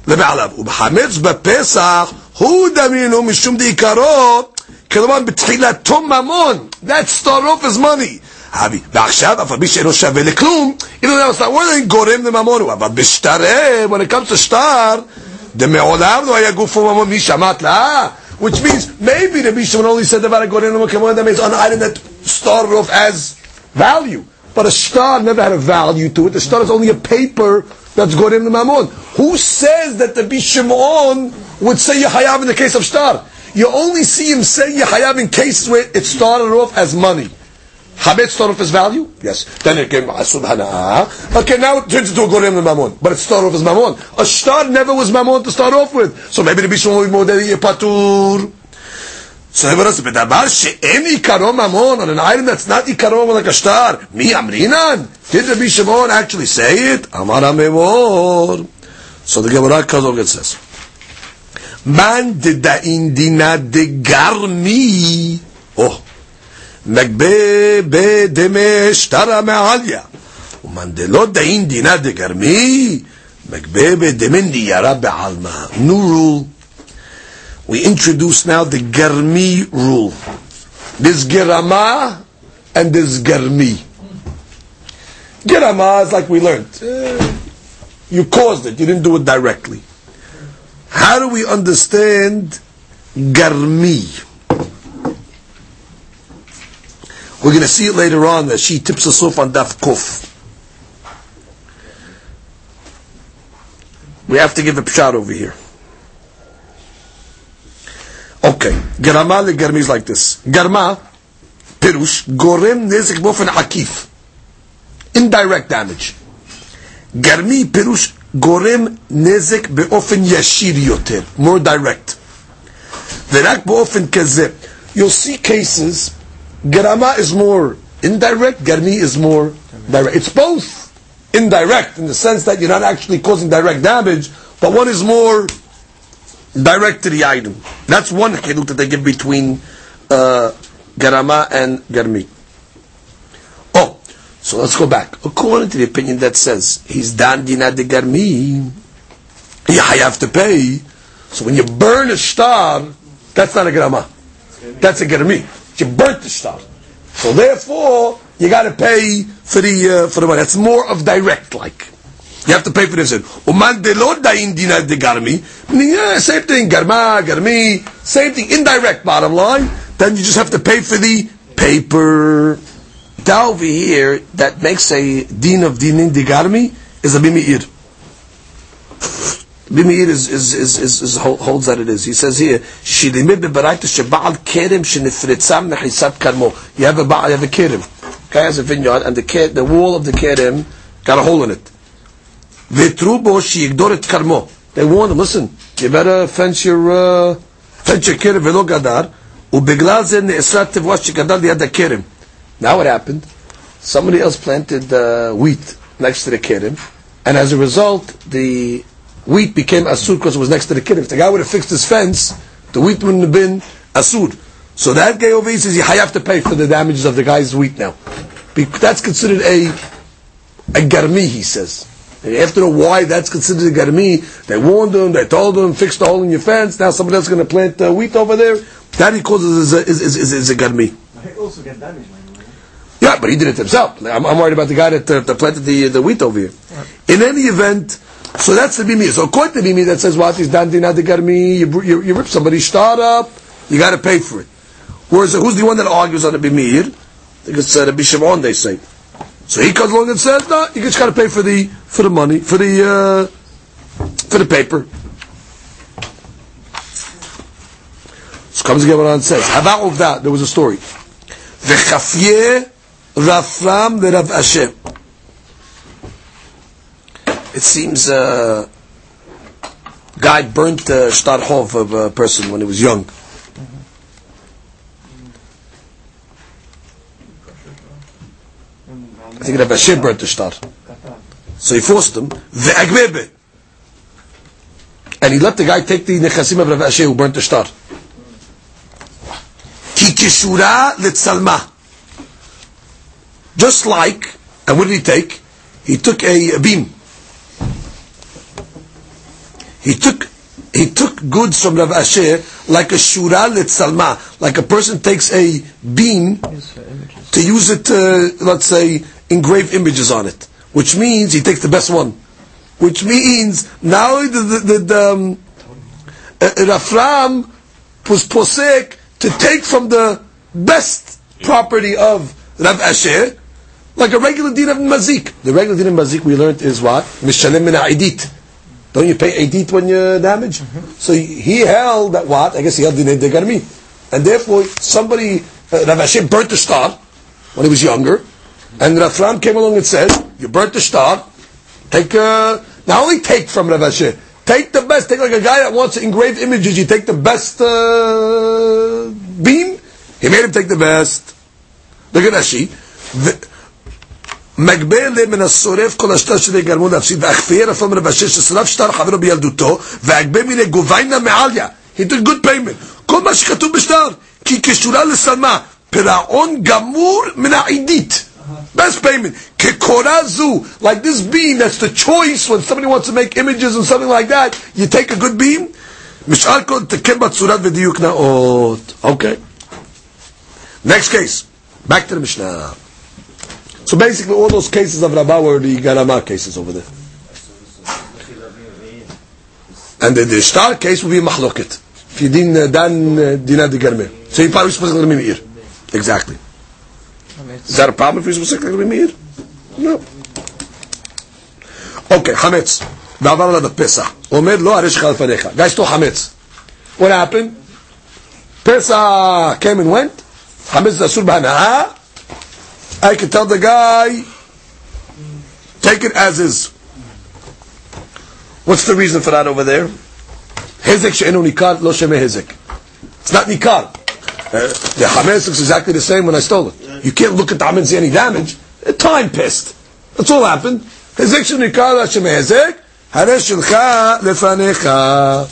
לבעליו, ובחמץ בפסח, הוא דמין, הוא משום דעיקרו, כלומר בתחילתו ממון, that start off as money. אבי, ועכשיו, אף על פי שאינו שווה לכלום, even though it's not worth it, גורם לממון הוא, אבל בשטרה, when it comes to שטר, דמעולם לא היה גופו ממון, מי שמעת לה? Which means, maybe the Bishop only said about a גורם לממון, that means on an item that started off as value. But a star never had a value to it. The star is only a paper that's gorem the mamon. Who says that the Bishimon would say Yehayav in the case of star? You only see him say Yehayav in cases where it started off as money. Habet started off as value? Yes. Then it came ah, Asub Hana'ah. Okay, now it turns into a Gorim the Mamon. But it started off as Mamon. A star never was Mamon to start off with. So maybe the Bishimon will be more than Patur. So he was בדבר שאין עיקרו ממון, on an item that's not עיקרו like a star, מי אמרינן? Did Rabbi Shimon actually say it? אמר הממור. So the Gemara comes over and says, Man דדאין דינה דגרמי, oh, מגבה בדמי שטרה מעליה, ומן דלא דאין דינה דגרמי, מגבה בדמי ניירה בעלמא. New rule. we introduce now the Garmi rule. This Gerama and this Garmi. Gerama is like we learned. eh, you caused it, you didn't do it directly. How do we understand Garmi? We're going to see it later on that she tips us off on Daf Kuf. We have to give a pshat over here. Okay. Garama legarmi is like this. Garma, pirush, gorem nezik bofen akif. Indirect damage. Garmi pirush, gorem nezik beofen yashir yoter. More direct. Verak beofen kaze. You'll see cases, garama is more indirect, garmi is more direct. It's both indirect in the sense that you're not actually causing direct damage, but one is more direct to the item. That's one chiluk that they give between uh, garama and garmi. Oh, so let's go back. According to the opinion that says he's dan dina de garmi, I have to pay. So when you burn a star, that's not a garama. That's a garmi. You burnt the star. So therefore, you got to pay for the uh, for the money. That's more of direct like. You have to pay for this. Uman de lo dain dina de garmi. Same thing. Garma, garmi, same thing. Indirect bottom line. Then you just have to pay for the paper. That over here, that makes a din of dinin de garmi is a bimi'ir. Bimi'ir is, is, is, is, is, holds that it is. He says here, shilimid bebaraita sheba'al kerem shenifritzam nechisat karmo. You have a ba'al, you have a kerem. Guy has a vineyard, and the the wall of the kerem got a hole in it. Karmo. They warned him, listen, you better fence your, uh, fence your kerem velo gadar, ubeglal ze ne'esrat tevuah shegadal. Now what happened? Somebody else planted uh, wheat next to the kerem, and as a result, the wheat became asur because it was next to the kerem. If the guy would have fixed his fence, the wheat wouldn't have been asur. So that guy over here says, you have to pay for the damages of the guy's wheat now. Be- That's considered a a garmi, he says. And you have to know why that's considered a garmi. They warned them, they told them, fix the hole in your fence. Now somebody else is going to plant uh, wheat over there. That he calls is a, is, is, is, is a garmi. Also get damaged. Yeah, but he did it himself. I'm, I'm worried about the guy that, uh, that planted the, the wheat over here. In any event, so that's the bimi. So according to the bimi that says what is dan dina de garmi, you, you, you rip somebody's start up, you got to pay for it. Whereas uh, who's the one that argues on the bimir? I think it's uh, Rabbi Shimon. They say. So he comes along and says, no, you just got to pay for the for the money for the uh, for the paper. So comes again and says, how about of that? There was a story. V'chafye Rafram the Rav Ashi. It seems uh, guy burnt uh, shtarhov of a person when he was young. I think Rav Ashi burnt the shtar. So he forced him, ve'agbebe. And he let the guy take the nechasim of Rav Ashi who burnt the star. Ki kishura letzalma. Just like, and what did he take? He took a, a beam. He took he took goods from Rav Ashi like a shura letzalma, like a person takes a beam Use for images. to use it to, let's say, engrave images on it. Which means he takes the best one. Which means now the, the, the, um, uh, Rafram was posek to take from the best property of Rav Ashi, like a regular din of mazik. The regular din of mazik we learned is what? Mishalem min ha'idit. Don't you pay edit when you're damaged? So he, he held that what? I guess he held din de garmi. And therefore, somebody, uh, Rav Ashi burnt the star when he was younger, and Rav came along and said, you burnt the star. take, uh, not only take from Rav Ashi, take the best, take like a guy that wants to engrave images, you take the best uh, beam, he made him take the best. Look at Ashi. מגבל מן השורף כל השטר שלי גרמו נפשי ואכפייר אפילו מרב אשר ששרף שטר חברו בילדותו והגבה מיני גוביינה מעליה. He did good payment. כל מה שכתוב בשטר כי כשורה לשלמה פירעון גמור מן העידית. Best payment. Kikorazu Like this beam, that's the choice when somebody wants to make images and something like that. You take a good beam. Okay. Next case. Back to the Mishnah. So basically all those cases of Rabbah were the Garama cases over there. And the, the case will be Mahloket. If you didn't, then, did not the Garmeh. So you probably supposed to Exactly. Is that a problem if you're supposed to Meir? No. Okay, חמץ. ועבר עליו הפסח. אומר לו, הרי שלך לפניך. Guy stole חמץ. What happened? Pesach came and went. חמץ זה אסור בהנאה. I can tell the guy, take it as is. What's the reason for that over there? Hezek she'enu nikar lo sheme hezek. It's not nikar. Uh, the hametz looks exactly the same when I stole it. You can't look at the and see any damage. Time pissed. That's all happened. Hezek she'enu nikar lo sheme hezek. Hare shilcha lefanecha.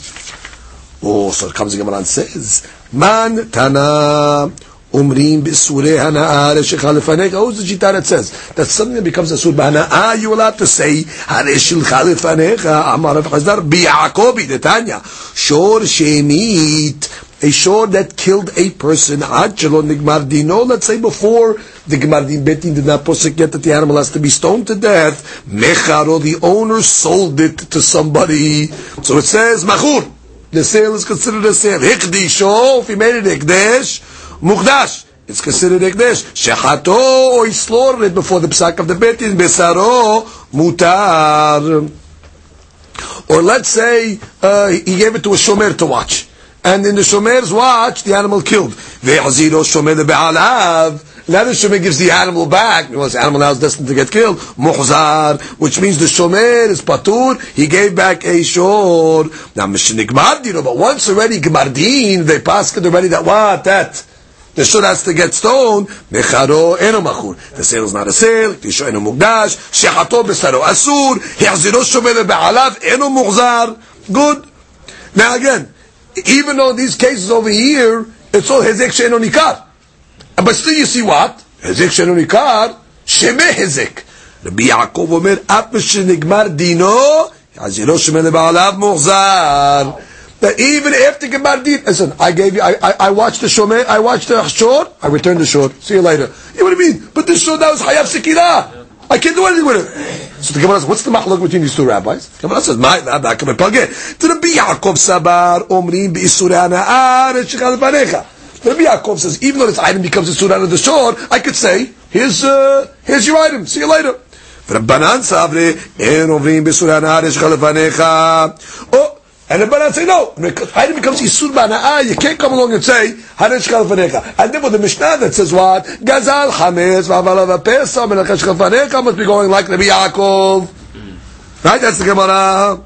Oh, so it comes again and says, Man tana umrim b'surei hana'ah reshecha lefaneka. Who's the Jita that says that that becomes a sur b'hana'ah, you allowed to say hareshilcha lefanecha. Amar Rav Chazdar bi'akobi detanya shor shemit. A shor that killed a person, let's say before the Gemar Din Betin did not posek yet that the animal has to be stoned to death, mecharo, the owner sold it to somebody. So it says, machur. The sale is considered a sale. Hikdisho, if he made it hikdesh, mukdash. It's considered hikdesh. Shechato, or he slaughtered it before the psak of the betin. Besaro, mutar. Or let's say uh, he gave it to a shomer to watch. And in the shomer's watch, the animal killed. Ve'aziro shomer be'alav. Now the shomer gives the animal back. Because the animal now is destined to get killed. Muhzar, which means the shomer is patur. He gave back a shor. Now mishinik mardino, but once already gmardin, they pass it already that what that. The shor has to get stoned. Mecharo eno machur. The sale is not a sale. Tisho eno mugdash. Shechato besaro asur. He'aziro shomer be'alav eno muhzar. Good. Now again, even though these cases over here, it's all hezek she'eno nikar. But still you see what? hezek she'eno nikar, sheme hezek. Rabbi Yaakov omer, אף שנגמר דינו, אז לא שומע לבעליו מוחזר. that even after Gemar Din, listen, I gave you, I, I, I watched the Shomer, I watched the Shor, I returned the Shor. See you later. You know what I mean? But the Shor, that was Hayav Sekirah. I can't do anything with it. So the Gemara says, what's the mahluk between these two rabbis? The Gemara says, my rabbi come again. To the Yaakov Sabar, Omrim B'Isuri Hana'ar, Shechal Panecha. The Rabbi Yaakov says, even though this item becomes a surah of the shore, I could say, here's, uh, here's your item, see you later. ורבנן סברי, אין עוברים בסורי הנאה יש לך לפניך. And the Banan say, no, item becomes Isur Bana'ah, you can't come along and say, Haresh Chalfanecha. And then with the Mishnah that says what? Gazal Chametz, Vavalav Pesach, Menachesh Chalfanecha, must be going like Rabbi Yaakov. Right, that's the Gemara.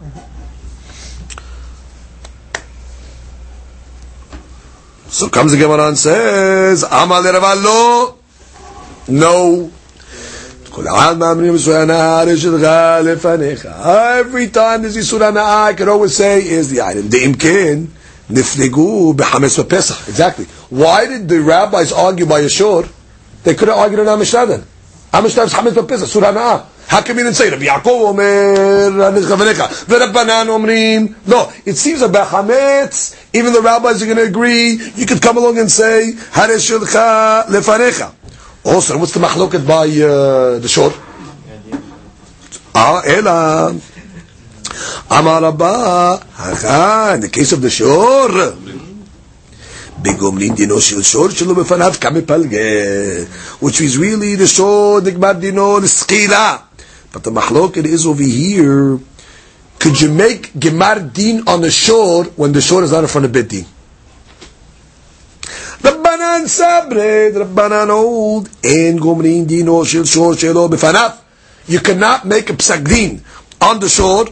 So comes the Gemara and says, Amal Ravalo, no. Every time there's Yisur I can always say, is the item. The nifnegu b'chametz pesach. Exactly. Why did the rabbis argue by Yeshur? They could have argued on Amishnah then. Amishnah is chametz pesach, Surah Hana'ah. How come you didn't say Rabbi Yaakov Omer Hanish Chavenecha? V'Rabbanan Omrim. No, it seems that Bechametz, even the rabbis are going to agree. You could come along and say Lefanecha. Also, what's the machloket by uh, the shore? Ah, Ela. Amar Rabba. Hacha, in the case of the shore. בגומלין דינו של שור שלו בפניו כמפלגה, which is really the shore, נגמר דינו לסקילה. But the machloket is over here, could you make gemar din on the shore when the shore is not in front of bit din? Sabre, Rabbanan old, and Gomrin Dino Shil Shor Shelo Befanaf. You cannot make a psak din on the shore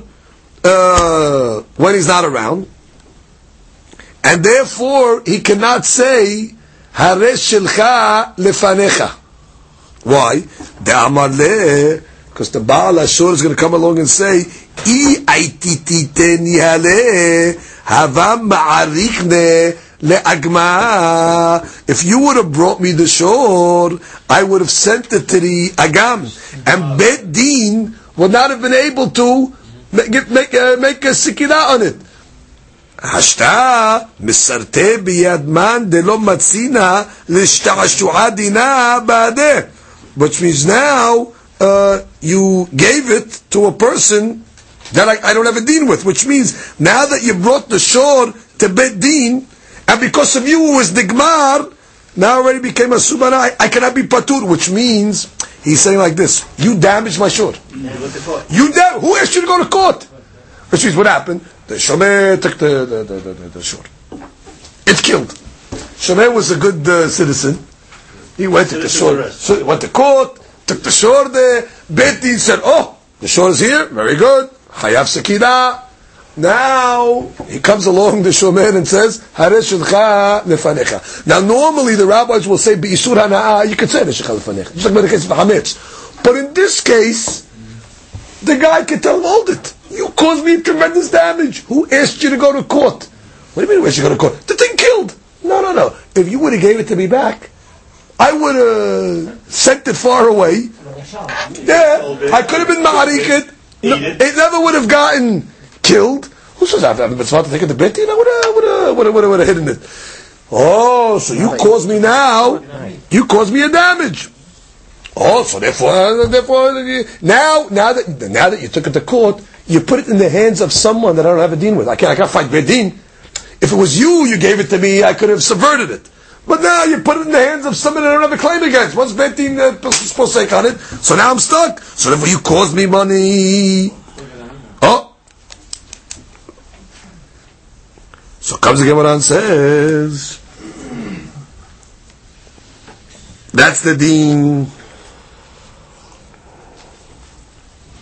uh, when he's not around. And therefore, he cannot say, Haresh shelcha Lefanecha. Why? De'amar Because the Baal Ashur is going to come along and say, I aitititeni hale, havam ma'arikne, le'agma. If you would have brought me the shor, I would have sent it to the agam. And Bet Din would not have been able to make, make, uh, make a sikira on it. השתה מסרטה ביד מן דלא מצינה להשתעשוע דינה בעדה. Which means now uh, you gave it to a person that I, I don't have a deen with. Which means now that you brought the shor to Bet Din, and because of you it was Nigmar, now already became a subana, I, I cannot be patur. Which means, he's saying like this, you damaged my shor. You dam- Who asked you to go to court? Which means what happened? The Shomer took the, the, the, the, the, the shore. It's killed. Shomer was a good uh, citizen. He went to the shore. So he went to court, took the shore there. Beti said, oh, the shore is here. Very good. Hayav Sekida. Now, he comes along the Shomer and says, Haresh Shulcha Lefanecha. Now, normally the rabbis will say, Be'isur Hana'ah, you can say Haresh Shulcha Lefanecha. Just like by the case of Hametz. But in this case, the guy can tell him, hold it. You caused me tremendous damage. Who asked you to go to court? What do you mean who asked you to go to court? The thing killed. No, no, no. If you would have gave it to me back, I would have sent it far away. Yeah, I could have been ma'ariket. No, it never would have gotten killed. Who says I've been to take it to Betty? I would have, would have, have, have, have hidden it. Oh, so you caused me now. You caused me a damage. Oh, so therefore, therefore, now, now that now that you took it to court, you put it in the hands of someone that I don't have a dean with. I can't, I can't fight Bedin. If it was you, you gave it to me, I could have subverted it. But now you put it in the hands of somebody that I don't have a claim against. What's Bedin uh, supposed to take on it? So now I'm stuck. So therefore, you caused me money. Oh. So comes the Gemara and says, that's the dean.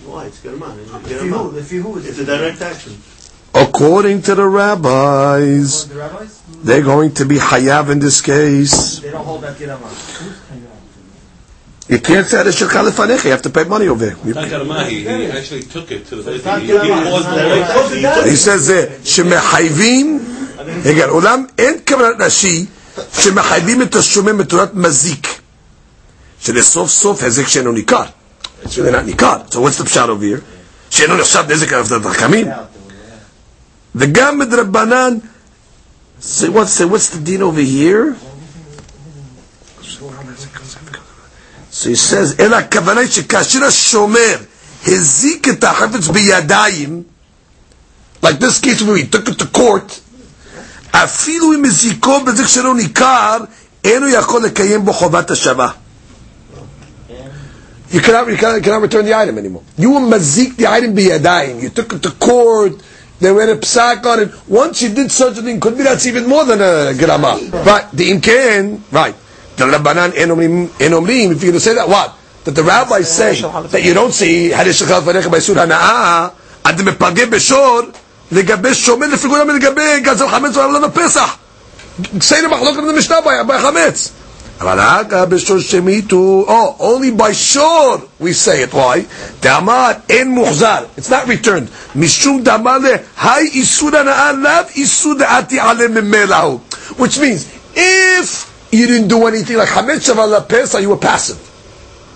Why? It's German. It's If German. if you who is It's a direct action. According to the rabbis, oh, The rabbis? they're going to be hayav in this case. They don't hold that Girama. You can't say that shirka lefanecha. You have to pay money over there. You- Not Karma, he, he actually took it to the it's not he, he Karma, paused it's the not way. Karma. He took He says there, שמחייבים, רגע, אולם אין כוונת נשי שמחייבים את השומם בתורת מזיק, שלסוף סוף הזק שאינו ניכר. It's really not ניכר. So what's the pshat over here? שאינו נחשב נזק על עבודת החכמים. The Gamad Rabbanan, say what, say what's the din over here? So he says, אלא הכוונה היא שכאשר השומר הזיק את החפץ בידיים, like this case where he took it to court, אפילו אם הזיקו בזה שלא ניכר, אינו יכול לקיים בו חובת השבה. You cannot, you cannot, you cannot return the item anymore. You were mazik the item biyadayim. You took it to court. They went a psak on it. Once you did such a thing, could be that's even more than a grama. Right. The imken, right. The rabbanan enomrim, enomrim, if you're going to say that, what? That the rabbis say that you don't see hadish shachal fanecha by surah na'ah, עד מפגע בשור, לגבי שומר לפי כולם לגבי גזל חמץ ועולם הפסח. say the מחלוקת in the משנה by, by חמץ. אבל רק בשור שמיתו, oh, only by shore we say it. Why? דאמר אין מוחזר. It's not returned. משום דאמר לה, היי איסור הנאה לאו איסור דעתי עליהם ממילאו. Which means, if you didn't do anything like Hametz Shavala Pesach, you were passive.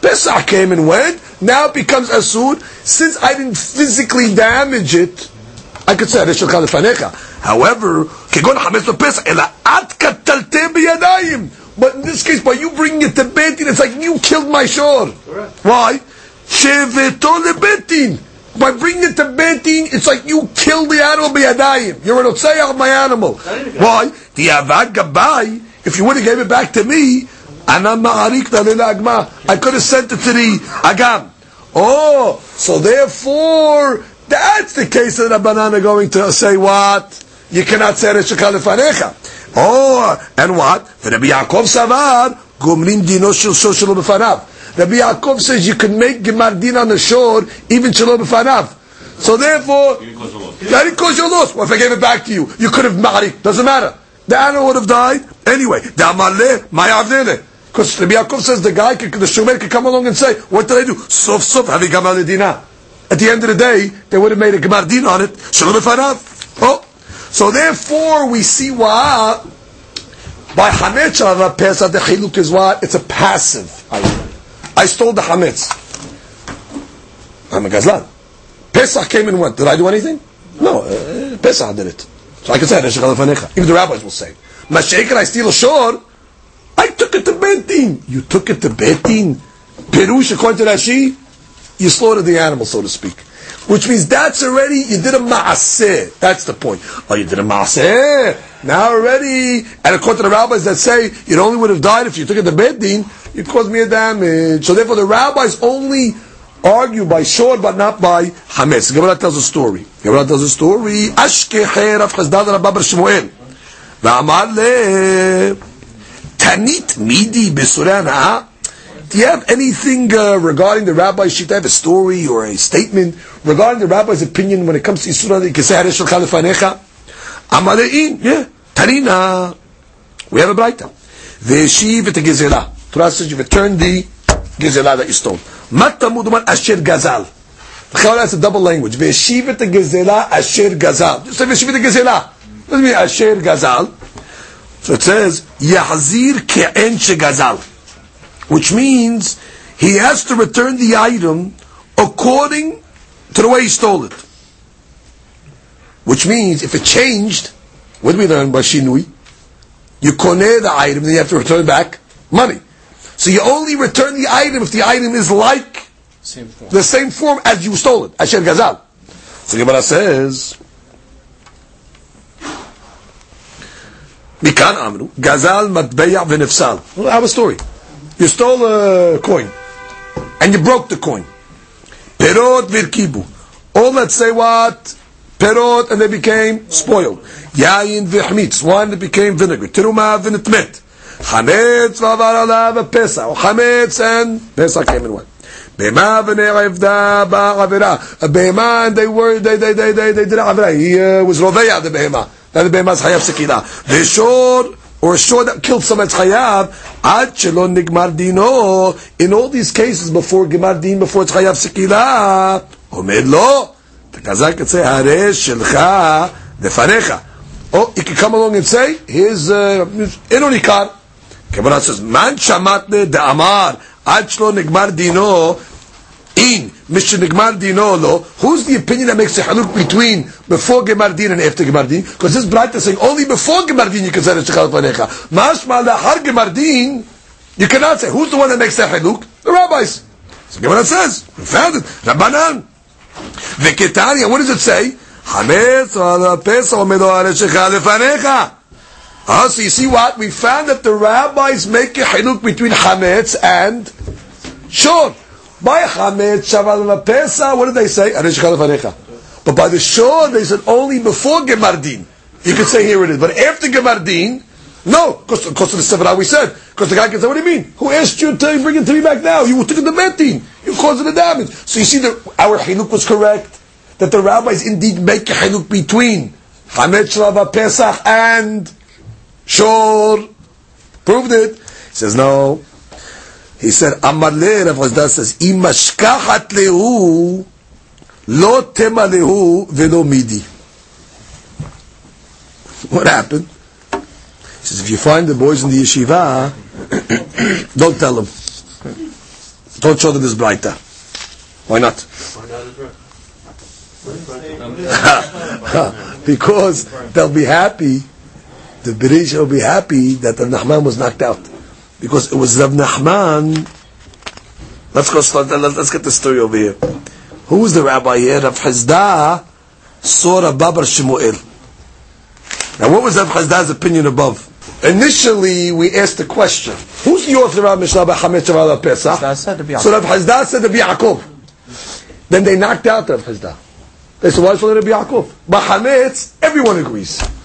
Pesach came and went, now it becomes Asud. Since I didn't physically damage it, I could say, Rishon Kalifanecha. However, Kegon Hametz Pesach, Ela At Kataltem But in this case, by you bringing it to Betin, it's like you killed my shore. Correct. Why? Sheveto Lebetin. By bringing it to Betin, it's like you killed the animal b'yadayim. You're an otsayah of my animal. Why? The avad gabai if you would have gave it back to me, ana ma'arikta agma. I could have sent it to the agam. Oh, so therefore, that's the case that the banana going to say what? You cannot say Reshakal Lefanecha. Oh, and what? Rabbi Yaakov Savar, Gomrin Dino Shil Befanav. Rabbi Yaakov says you can make Gemar Din on the shore, even Shelo Befanav. So therefore, that didn't cause your loss. Well, if I gave it back to you, you could have Ma'arik. Doesn't matter. The animal would have died. Anyway. Because Rabbi Yaakov says the guy, could, the shomer could come along and say, what did I do? Sof sof, have Gamal Dina. At the end of the day, they would have made a Gemar Din on it. Oh. So therefore, we see what by hametz of pesach the chiluk is what it's a passive. I stole the hametz. I'm a gazlan. Pesach came and went. Did I do anything? No. Uh, Pesach did it. So I say "Reshach Lefanecha." Even the rabbis will say, "Mashaken, I steal a shore. I took it to Betin. You took it to Betin. Perush according to Rashi, you slaughtered the animal, so to speak. Which means that's already, you did a maaseh. That's the point. Oh, you did a maaseh. Now already, and according to the rabbis that say, it only would have died if you took it to Beddin, you caused me a damage. So therefore the rabbis only argue by short but not by hametz. Gemara tells a story. Gemara tells a story. Ashke Rav Chazdad Rabba Bar Shmuel. ואמר ל... תנית מידי בשורי הנאה? Do you have anything uh, regarding the rabbi's sheet? Do you have a story or a statement regarding the rabbi's opinion when it comes to Yisura that you can say Harish Khalifanecha? Amarein, yeah. Tarina. We have a brighter. Veshiv et gezela. Torah says you return the gezela that you stole. Matamud umar asher gazal. Has a double language. Veshiv et gezela asher gazal. Just say Veshiv et gezela. Doesn't mean asher gazal. So it says, Yahzir ke'en shegazal which means he has to return the item according to the way he stole it. Which means if it changed, what do we learn by Shinui? You kone the item, then you have to return back money. So you only return the item if the item is like Same form. the same form as you stole it. Asher Gazal. So Gemara says, Mikan Amru, Gazal Matbeya V'Nefsal. Well, I have a story. You stole a coin, and you broke the coin. Perot Virkibu. All that say what? Perot, and they became spoiled. Yayin V'Hmitz. Wine that became vinegar. Tiruma V'Avar Alav Pesach. Chametz and Pesach came and went. Behema v'ne'evda ba'avira. A and they were, they, they, they, they, they did avira. He uh, was roveya the behema. That the behema is chayav sekina. V'shor, or a shor that killed someone, it's chayav. Ad shelo nigmar dino. In all these cases, before gemar din, before it's chayav sekina, omed lo. The Kazakh could say, hare shelcha defanecha. Oh, he could come along and say, here's, uh, inonikar. Gemara says, man shamatne de amar, ad shlo nigmar dino, in Mishnah Gemar Din or lo, who's the opinion that makes a haluk between before Gemar Din and after Gemar Din? Because this bright is saying only before Gemar Din you can say Shechal Fanecha. Mashma lahar Gemar Din, you cannot say. Who's the one that makes that haluk? The rabbis. So Gemara says, we found it. Rabbanan. Veketania, what does it say? Hametz ala pesa omedo ala Shechal Fanecha. Ah, so you see what? We found that the rabbis make a haluk between Hametz and Shor. By Hametz, Shaval Pesa, what did they say? But by the Shor, they said only before Gemardin. You could say here it is. But after Gemardin, no, because of the Sefer we said. Because the guy can say, what do you mean? Who asked you to bring it to me back now? You took it to Betin. You caused the damage. So you see that our Hiluk was correct. That the rabbis indeed make a Hiluk between Hametz Shalava Pesach and Shor. Proved it. He says, no. He said, Amar le, Rav says, Imashkahat lehu, lo tema lehu, velo midi. What happened? He says, if you find the boys in the yeshiva, (coughs) don't tell them. Don't show them this brighter. Why not? (laughs) Because they'll be happy, the Bereisha will be happy that the Nahman was knocked out. Because it was Rav Nahman. Let's go start, let's, get the story over here. Who was the rabbi here? Rav Chisda saw Rav Babar Shemuel. Now what was Rav Chisda's opinion above? Initially, we asked the question, who's the author of Mishnah B'Chametz Shavuot Pesach? That said to be So Rav Chisda said to be Yaakov. Then they knocked out Rav Chisda. They said, why is it be Yaakov? But Hametz, everyone agrees.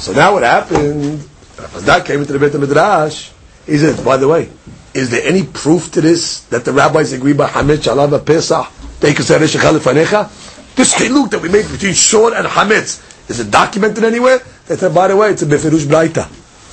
So now what happened? Chisda came into the Beit Midrash. He said, by the way, is there any proof to this that the rabbis agree by Hametz Shalav Pesach? They can say Resh Fanecha? This chiluk that we made between Shor and Hametz, is it documented anywhere? They said, by the way, it's a Beferush Braita.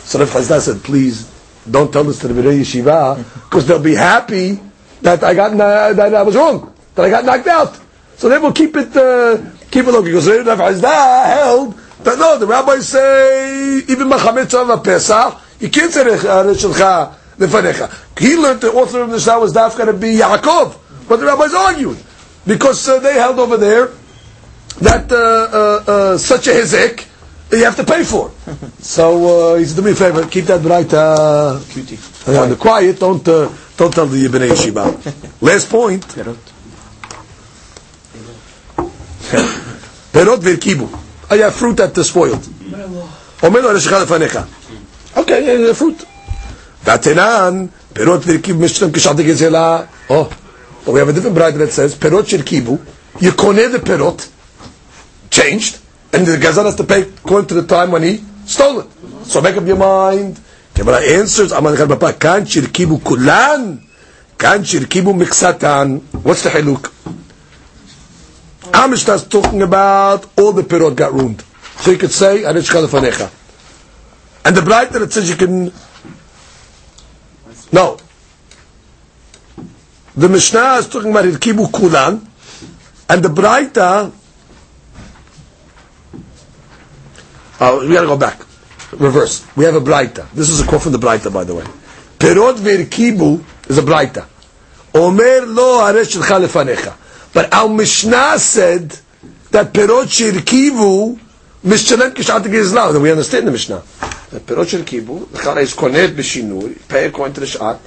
So Rav Chisda said, please, don't tell this to the Bnei Yeshiva, because they'll be happy that I got, uh, that I was wrong, that I got knocked out. So they will keep it, uh, keep it looking. Because Rav Chisda held that no, the rabbis say, even Machamet Shav Pesach, you can't say Reshulcha Lefanecha. He learned the author of the Shah was daf going to be Yaakov, but the rabbis argued because uh, they held over there that uh, uh, uh, such a hezek you have to pay for. (laughs) so uh, he said, "Do me a favor, keep that bright uh, Cutie. uh, on the quiet. Don't uh, don't tell the Bnei Yeshiva." (laughs) Last point. Perot Perot v'irkibu. Oh yeah, fruit that is spoiled. Reshcha lefanecha. Okay, yeah, yeah, fruit. V'atenan perot v'irkibu mishlam kishad gezela. Oh, we have a different bride that says perot shirkibu. You koneh the perot, changed, and the gazan has to pay according to the time when he stole it. So make up your mind. Gemara answers, Aman Charbapa, kan shirkibu kulan, kan shirkibu miksatan. What's the haluk? Amish is talking about all the pirot got ruined. So you could say, Arish Khalafanecha. And the bright that it says you can, no. The Mishnah is talking about Irkibu Kulan, and the Braita, oh, we gotta go back. Reverse. We have a Braita. This is a quote from the Braita, by the way. Perot Virkibu is a Braita. Omer lo aresh shelcha lefanecha. But our Mishnah said that Perot Shirkivu Mishchalem Kishat Gizla. Then we understand the Mishnah. That Perot Shirkivu, the Chara is Konet B'Shinur, pay according to the Shat,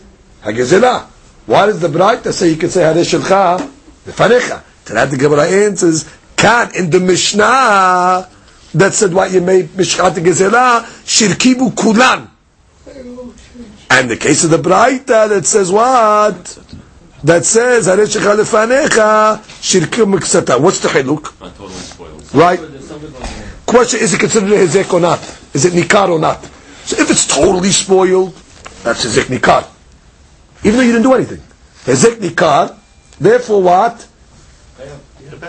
HaGezela. Why does the Braita say you can say Haresh Shelcha lefanecha? To that the Gemara answers, can in the Mishnah that said what you made Mishchat Gezela, Shirkibu Kulan. And the case of the Braita that says what? That says Haresh Shelcha lefanecha, Shirkibu Miksata. What's the Hiluk? Right? Question, is it considered a Hezek or not? Is it Nikar or not? So if it's totally spoiled, that's Hezek Nikar. Even though you didn't do anything. Hezek Nikar, therefore what?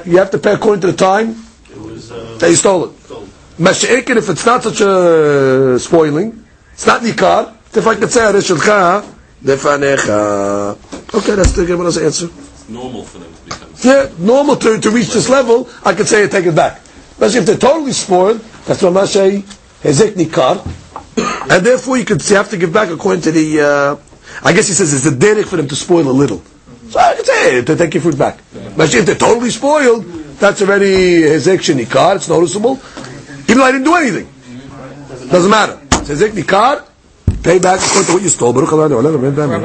You have to pay according to the time It was, uh, that you stole it. sold. Masha'ekin, if it's not such a spoiling, it's not Nikar, if I could say Haresh Shelcha, lefanecha. Okay, that's the Gemara's answer. It's normal for them to become. Yeah, normal to, to reach this level, I could say I take it back. Especially if they're totally spoiled, that's what Mashay Hezek Nikar. And therefore you could you have to give back according to the, uh, I guess he says it's a derek for them to spoil a little. So I could say to take your food back. But if they're totally spoiled, that's already hezek shenikar. It's noticeable, even though I didn't do anything. Doesn't matter. It's hezek nikar. Pay back according to what you stole. Baruch Adonai, Olam, Amen, Amen.